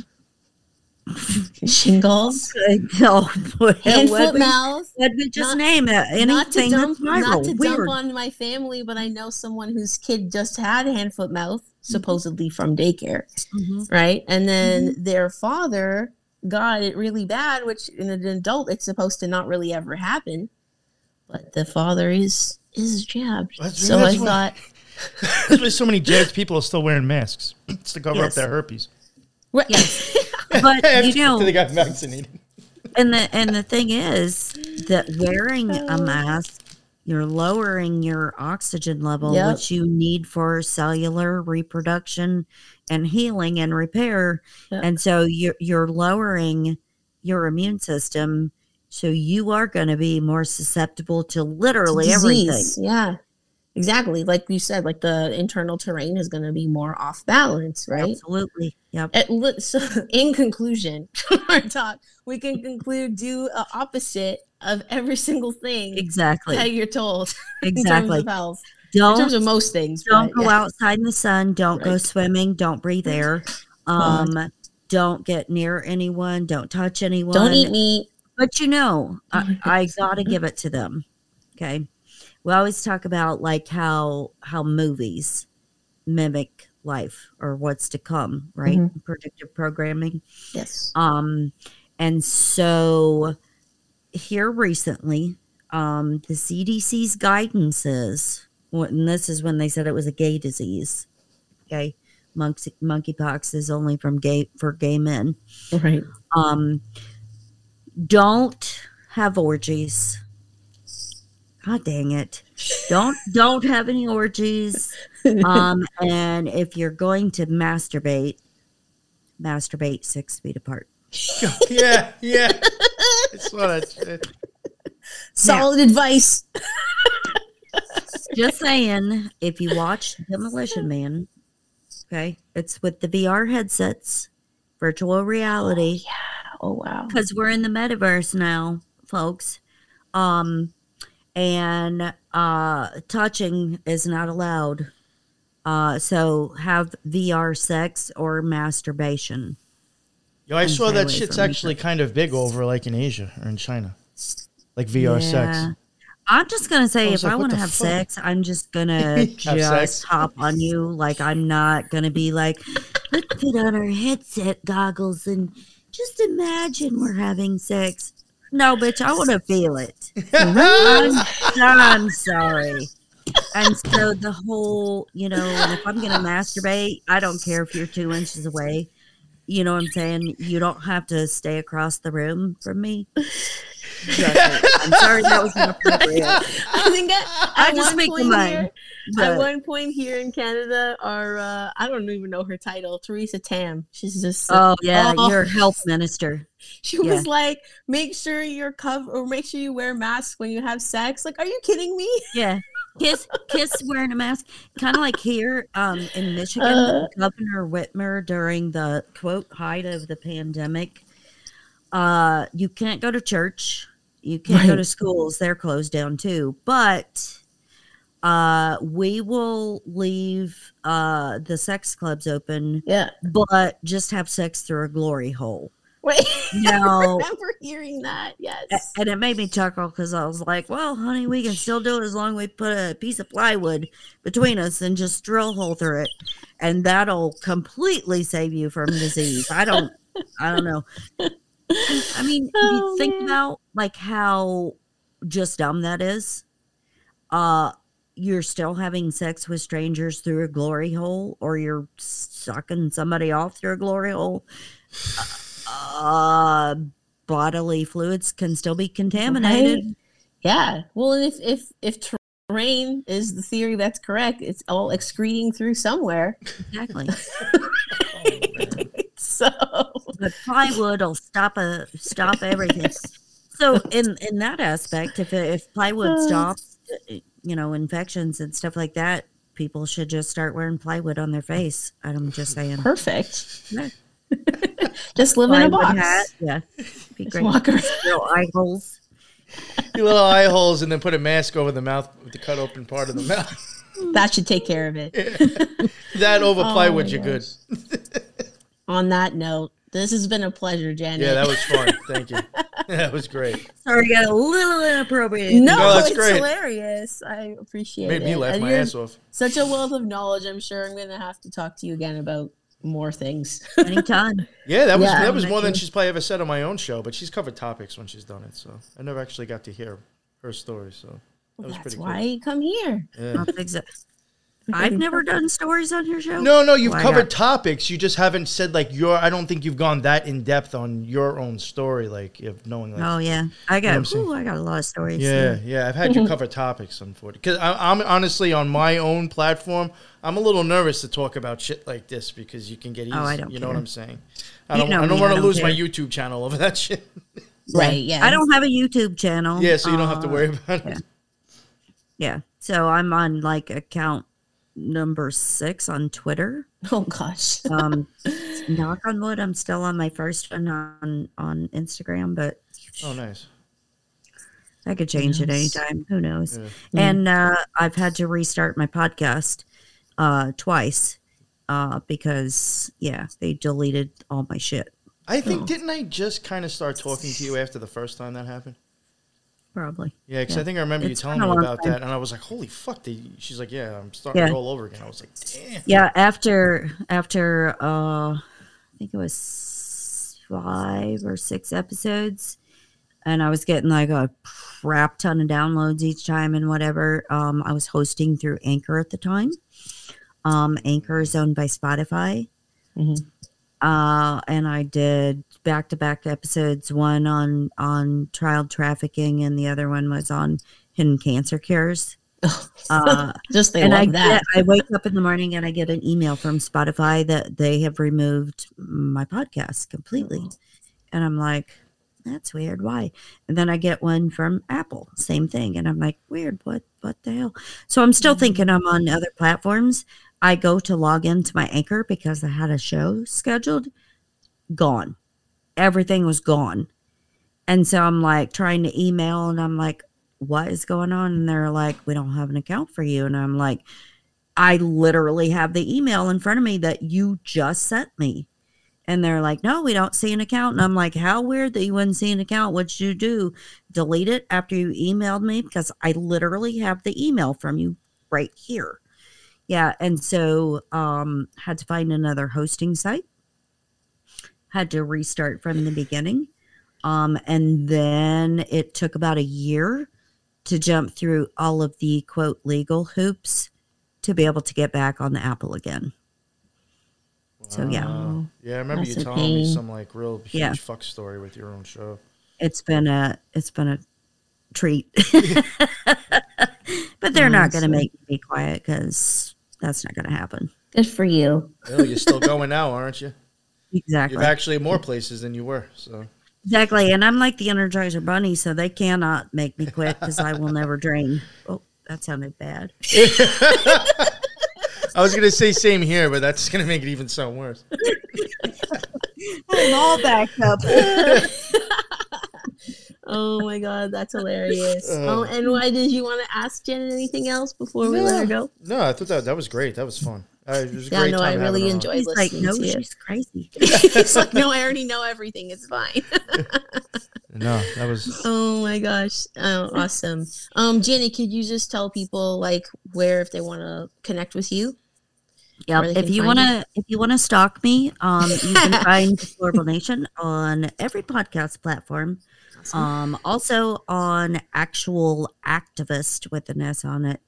shingles, (laughs) no, hand, what foot, mouth. what we just Not- name it? not to Anything dump, that's viral. not to Weird. dump on my family, but I know someone whose kid just had hand, foot, mouth, Mm-hmm. supposedly from daycare, Mhm. right? And then Mm-hmm. their father got it really bad, which in an adult it's supposed to not really ever happen. But the father is is jabbed, That's- so I why- thought, (laughs) That's why so many jabbed people are still wearing masks. It's (clears throat) to cover Yes. up their herpes. Right. (laughs) But (laughs) you know, they got vaccinated. and the and the thing is that wearing a oh. mask you're lowering your oxygen level Yep. which you need for cellular reproduction and healing and repair Yep. and so you're you're lowering your immune system so you are going to be more susceptible to literally everything. Yeah, exactly. Like you said, like the internal terrain is going to be more off balance, right? absolutely yep At, (laughs) so, in conclusion, (laughs) our talk, we can conclude do a opposite of every single thing exactly that you're told (laughs) in terms exactly of health. In terms of most things, don't but go yeah. outside in the sun don't go swimming don't breathe air um don't get near anyone don't touch anyone Don't eat meat. But you know I, (laughs) I gotta give it to them okay? We always talk about like how how movies mimic life or what's to come right? Predictive programming. Yes. um and so here recently um the cdc's guidance is and this is when they said it was a gay disease okay? Monkey, monkeypox is only from gay for gay men. Right. um don't have orgies god dang it don't don't have any orgies um (laughs) and if you're going to masturbate masturbate six feet apart (laughs) yeah, yeah. I saw that shit. Solid advice. (laughs) just saying if you watch demolition man okay it's with the vr headsets virtual reality Oh wow. because we're in the metaverse now, folks. Um, and uh, touching is not allowed. Uh, so have VR sex or masturbation. Yo, I And saw that shit's actually kind of big over like in Asia or in China, like VR sex. I'm just gonna say, I if like, I want to have fuck? sex, I'm just gonna (laughs) just sex. hop on you. Like I'm not gonna be like, let's put on our headset goggles and just imagine we're having sex. No, bitch, I want to feel it. (laughs) I'm, I'm sorry. And so the whole, you know, if I'm gonna masturbate, I don't care if you're two inches away. You know what I'm saying? You don't have to stay across the room from me. Just- I'm sorry that was inappropriate. (laughs) I think (laughs) at, I just one make the point mind. here- but- At one point here in Canada, our uh, I don't even know her title, Theresa Tam. She's just Oh yeah, Oh. you're health minister. (laughs) She Yeah. was like, make sure you're covered or make sure you wear masks when you have sex. Like, are you kidding me? Yeah. Kiss kiss wearing a mask. Kind of like here um in Michigan, Uh. Governor Whitmer during the quote height of the pandemic. Uh you can't go to church. You can't go to schools. They're closed down too. But uh we will leave uh the sex clubs open, Yeah. but just have sex through a glory hole. Wait. (laughs) I No. remember hearing that. Yes. And it made me chuckle because I was like, well, honey, we can still do it as long as we put a piece of plywood between us and just drill a hole through it. And that'll completely save you from disease. I don't, I don't know. I mean, if Oh, you think man. about like how just dumb that is, uh, you're still having sex with strangers through a glory hole or you're sucking somebody off through a glory hole. Uh, bodily fluids can still be contaminated. Right? Yeah. Well, and if if if terrain is the theory that's correct, it's all excreting through somewhere. Exactly. (laughs) (laughs) so But plywood will stop a stop everything. (laughs) So (laughs) in in that aspect, if if plywood Uh. stops, uh, you know, infections and stuff like that, people should just start wearing plywood on their face. I'm just saying. perfect. Yeah. (laughs) Just live in a box. hat, yeah, be great. walk around. Little eye holes. (laughs) Your little eye holes, and then put a mask over the mouth with the cut open part of the mouth. That should take care of it. that over Oh plywood, my you're good. On that note, this has been a pleasure, Janet. Yeah, that was fun. Thank you. (laughs) That was great. Sorry, I got a little inappropriate. no, No, that's it's great. hilarious. I appreciate Made it. me laugh And my ass off. Such a wealth of knowledge. I'm sure I'm going to have to talk to you again about more things. Anytime. (laughs) Yeah, that was Yeah, that was more than you. she's probably ever said on my own show. But she's covered topics when she's done it, so I never actually got to hear her story. So that was That's pretty why you come here. Yeah. That's exa- I've never done stories on your show. No, no, you've Why covered not? topics. You just haven't said like your. I don't think you've gone that in depth on your own story, like if knowing. Like, Oh yeah, I got. I'm saying? ooh, I got a lot of stories. Yeah, yeah, I've had you (laughs) cover topics, unfortunately. Because I'm honestly on my own platform, I'm a little nervous to talk about shit like this because you can get easy. Oh, I don't you know what. I'm saying? I don't. know I don't want to don't lose my. YouTube channel over that (laughs) shit. Right. Yeah. I don't have a YouTube channel. yeah, so you don't have to Uh, worry about yeah. it. Yeah, so I'm on like account number six on Twitter. (laughs) Oh gosh. Um, (laughs) knock on wood, I'm still on my first one on on Instagram, but Oh, nice. I could change it anytime. Who knows? Yeah. And uh, I've had to restart my podcast uh, twice uh, because yeah, they deleted all my shit. I think Oh. didn't I just kind of start talking to you after the first time that happened? Probably. Yeah, because Yeah. I think I remember It's you telling me about time. that, and I was like, "Holy fuck!" They, she's like, "Yeah, I'm starting Yeah. to roll over again." I was like, "Damn." Yeah, after after uh, I think it was five or six episodes, and I was getting like a crap ton of downloads each time and whatever. Um, I was hosting through Anchor at the time. Um, Anchor is owned by Spotify. Mhm. Uh, and I did back to back episodes, one on on child trafficking, and the other one was on hidden cancer cures. (laughs) Uh, Just they and I that. get, I wake up in the morning and I get an email from Spotify that they have removed my podcast completely, Oh. and I'm like, that's weird. Why? And then I get one from Apple, same thing, and I'm like, weird. What? What the hell? So I'm still thinking I'm on other platforms. I go to log into my Anchor because I had a show scheduled, gone. Everything was gone. And so I'm like trying to email and I'm like, what is going on? And they're like, we don't have an account for you. And I'm like, I literally have the email in front of me that you just sent me. And they're like, no, we don't see an account. And I'm like, how weird that you wouldn't see an account. What'd you do? Delete it after you emailed me? Because I literally have the email from you right here. Yeah. And so um had to find another hosting site. Had to restart from the beginning. Um, and then it took about a year to jump through all of the quote legal hoops to be able to get back on the Apple again. So, yeah. Yeah, I remember That's you a telling me some like real huge Yeah. fuck story with your own show. It's been a it's been a treat. (laughs) (laughs) but they're not going to make me quiet because that's not going to happen. Good for you. Well, you're still going now, aren't you? Exactly. You're actually more places than you were. So Exactly. And I'm like the Energizer Bunny, so they cannot make me quit because I will never drain. Oh, that sounded bad. (laughs) I was gonna say same here, but that's gonna make it even sound worse. I'm all backed up. (laughs) Oh my god, that's hilarious. Uh. oh, and why did you want to ask Jen anything else before we let her go? No, I thought that that was great. That was fun. Uh, it was a Yeah, great no, time I really her on. enjoyed He's like, no, to you. she's crazy. (laughs) (laughs) It's like, no, I already know everything. It's fine. (laughs) No, that was oh my gosh, oh, awesome. Um, Janet, could you just tell people like where if they want to connect with you? Yep. Where they If you want to, if you want to stalk me, um, you can find Deplorable Nation on every podcast platform. Um, also on Actual Activist with an S on it.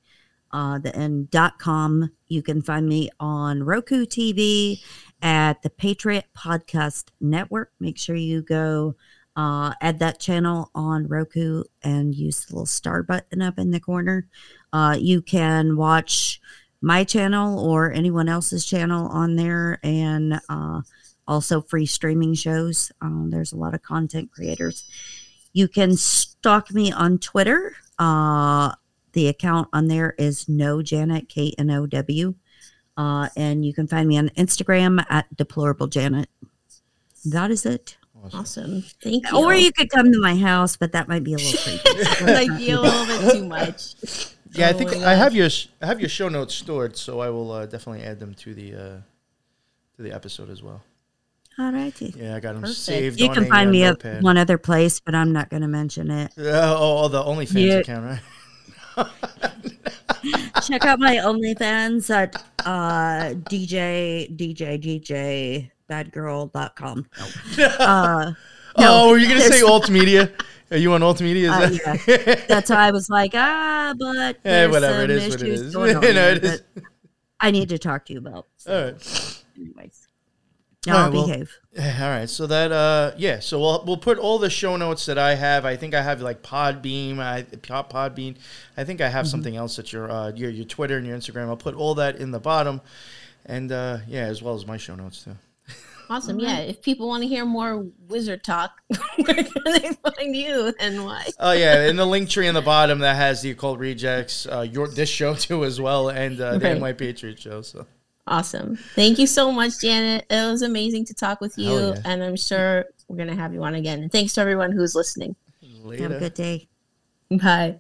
Uh, the and dot com. You can find me on Roku TV at the Patriot Podcast Network. Make sure you go uh, add that channel on Roku and use the little star button up in the corner. Uh, you can watch my channel or anyone else's channel on there and uh, also free streaming shows. Um, there's a lot of content creators. You can stalk me on Twitter. Uh, the account on there is no Janet K N O W, uh, and you can find me on Instagram at deplorable Janet. That is it. Awesome. Thank you. Or you could come to my house, but that might be a little creepy. (laughs) like be a little bit too much. (laughs) Yeah, I Oh think I have your I have your show notes stored, so I will uh, definitely add them to the uh, to the episode as well. All righty. Yeah, I got them Perfect. saved. You on can a, find uh, me at one other place, but I'm not going to mention it. Uh, (laughs) oh, the OnlyFans Yeah. account, right? Check out my OnlyFans at uh, DJ DJ DJ badgirl.com. Uh, (laughs) No, oh, were you gonna say alt media? Are you on alt media? Uh, that? (laughs) that's why I was like, ah, but there's whatever, it is what it is. (laughs) No, it is. I need to talk to you about. So, All right. anyways, All now right, I'll well- behave. Eh, All right, so that uh yeah, so we'll we'll put all the show notes that I have. I think I have like Podbeam, I Pod- Podbean. I think I have Mm-hmm. something else at your uh your your Twitter and your Instagram. I'll put all that in the bottom, and uh yeah, as well as my show notes too. Awesome. Yeah. If people want to hear more wizard talk, (laughs) where can they find you and why? Oh yeah, in the link tree in the bottom that has the occult rejects, uh, your this show too as well, and uh, the Right. NY Patriot show. So Awesome. Thank you so much, Janet. It was amazing to talk with you, Hell yeah. and I'm sure we're gonna have you on again. And thanks to everyone who's listening. Have a good day. Bye.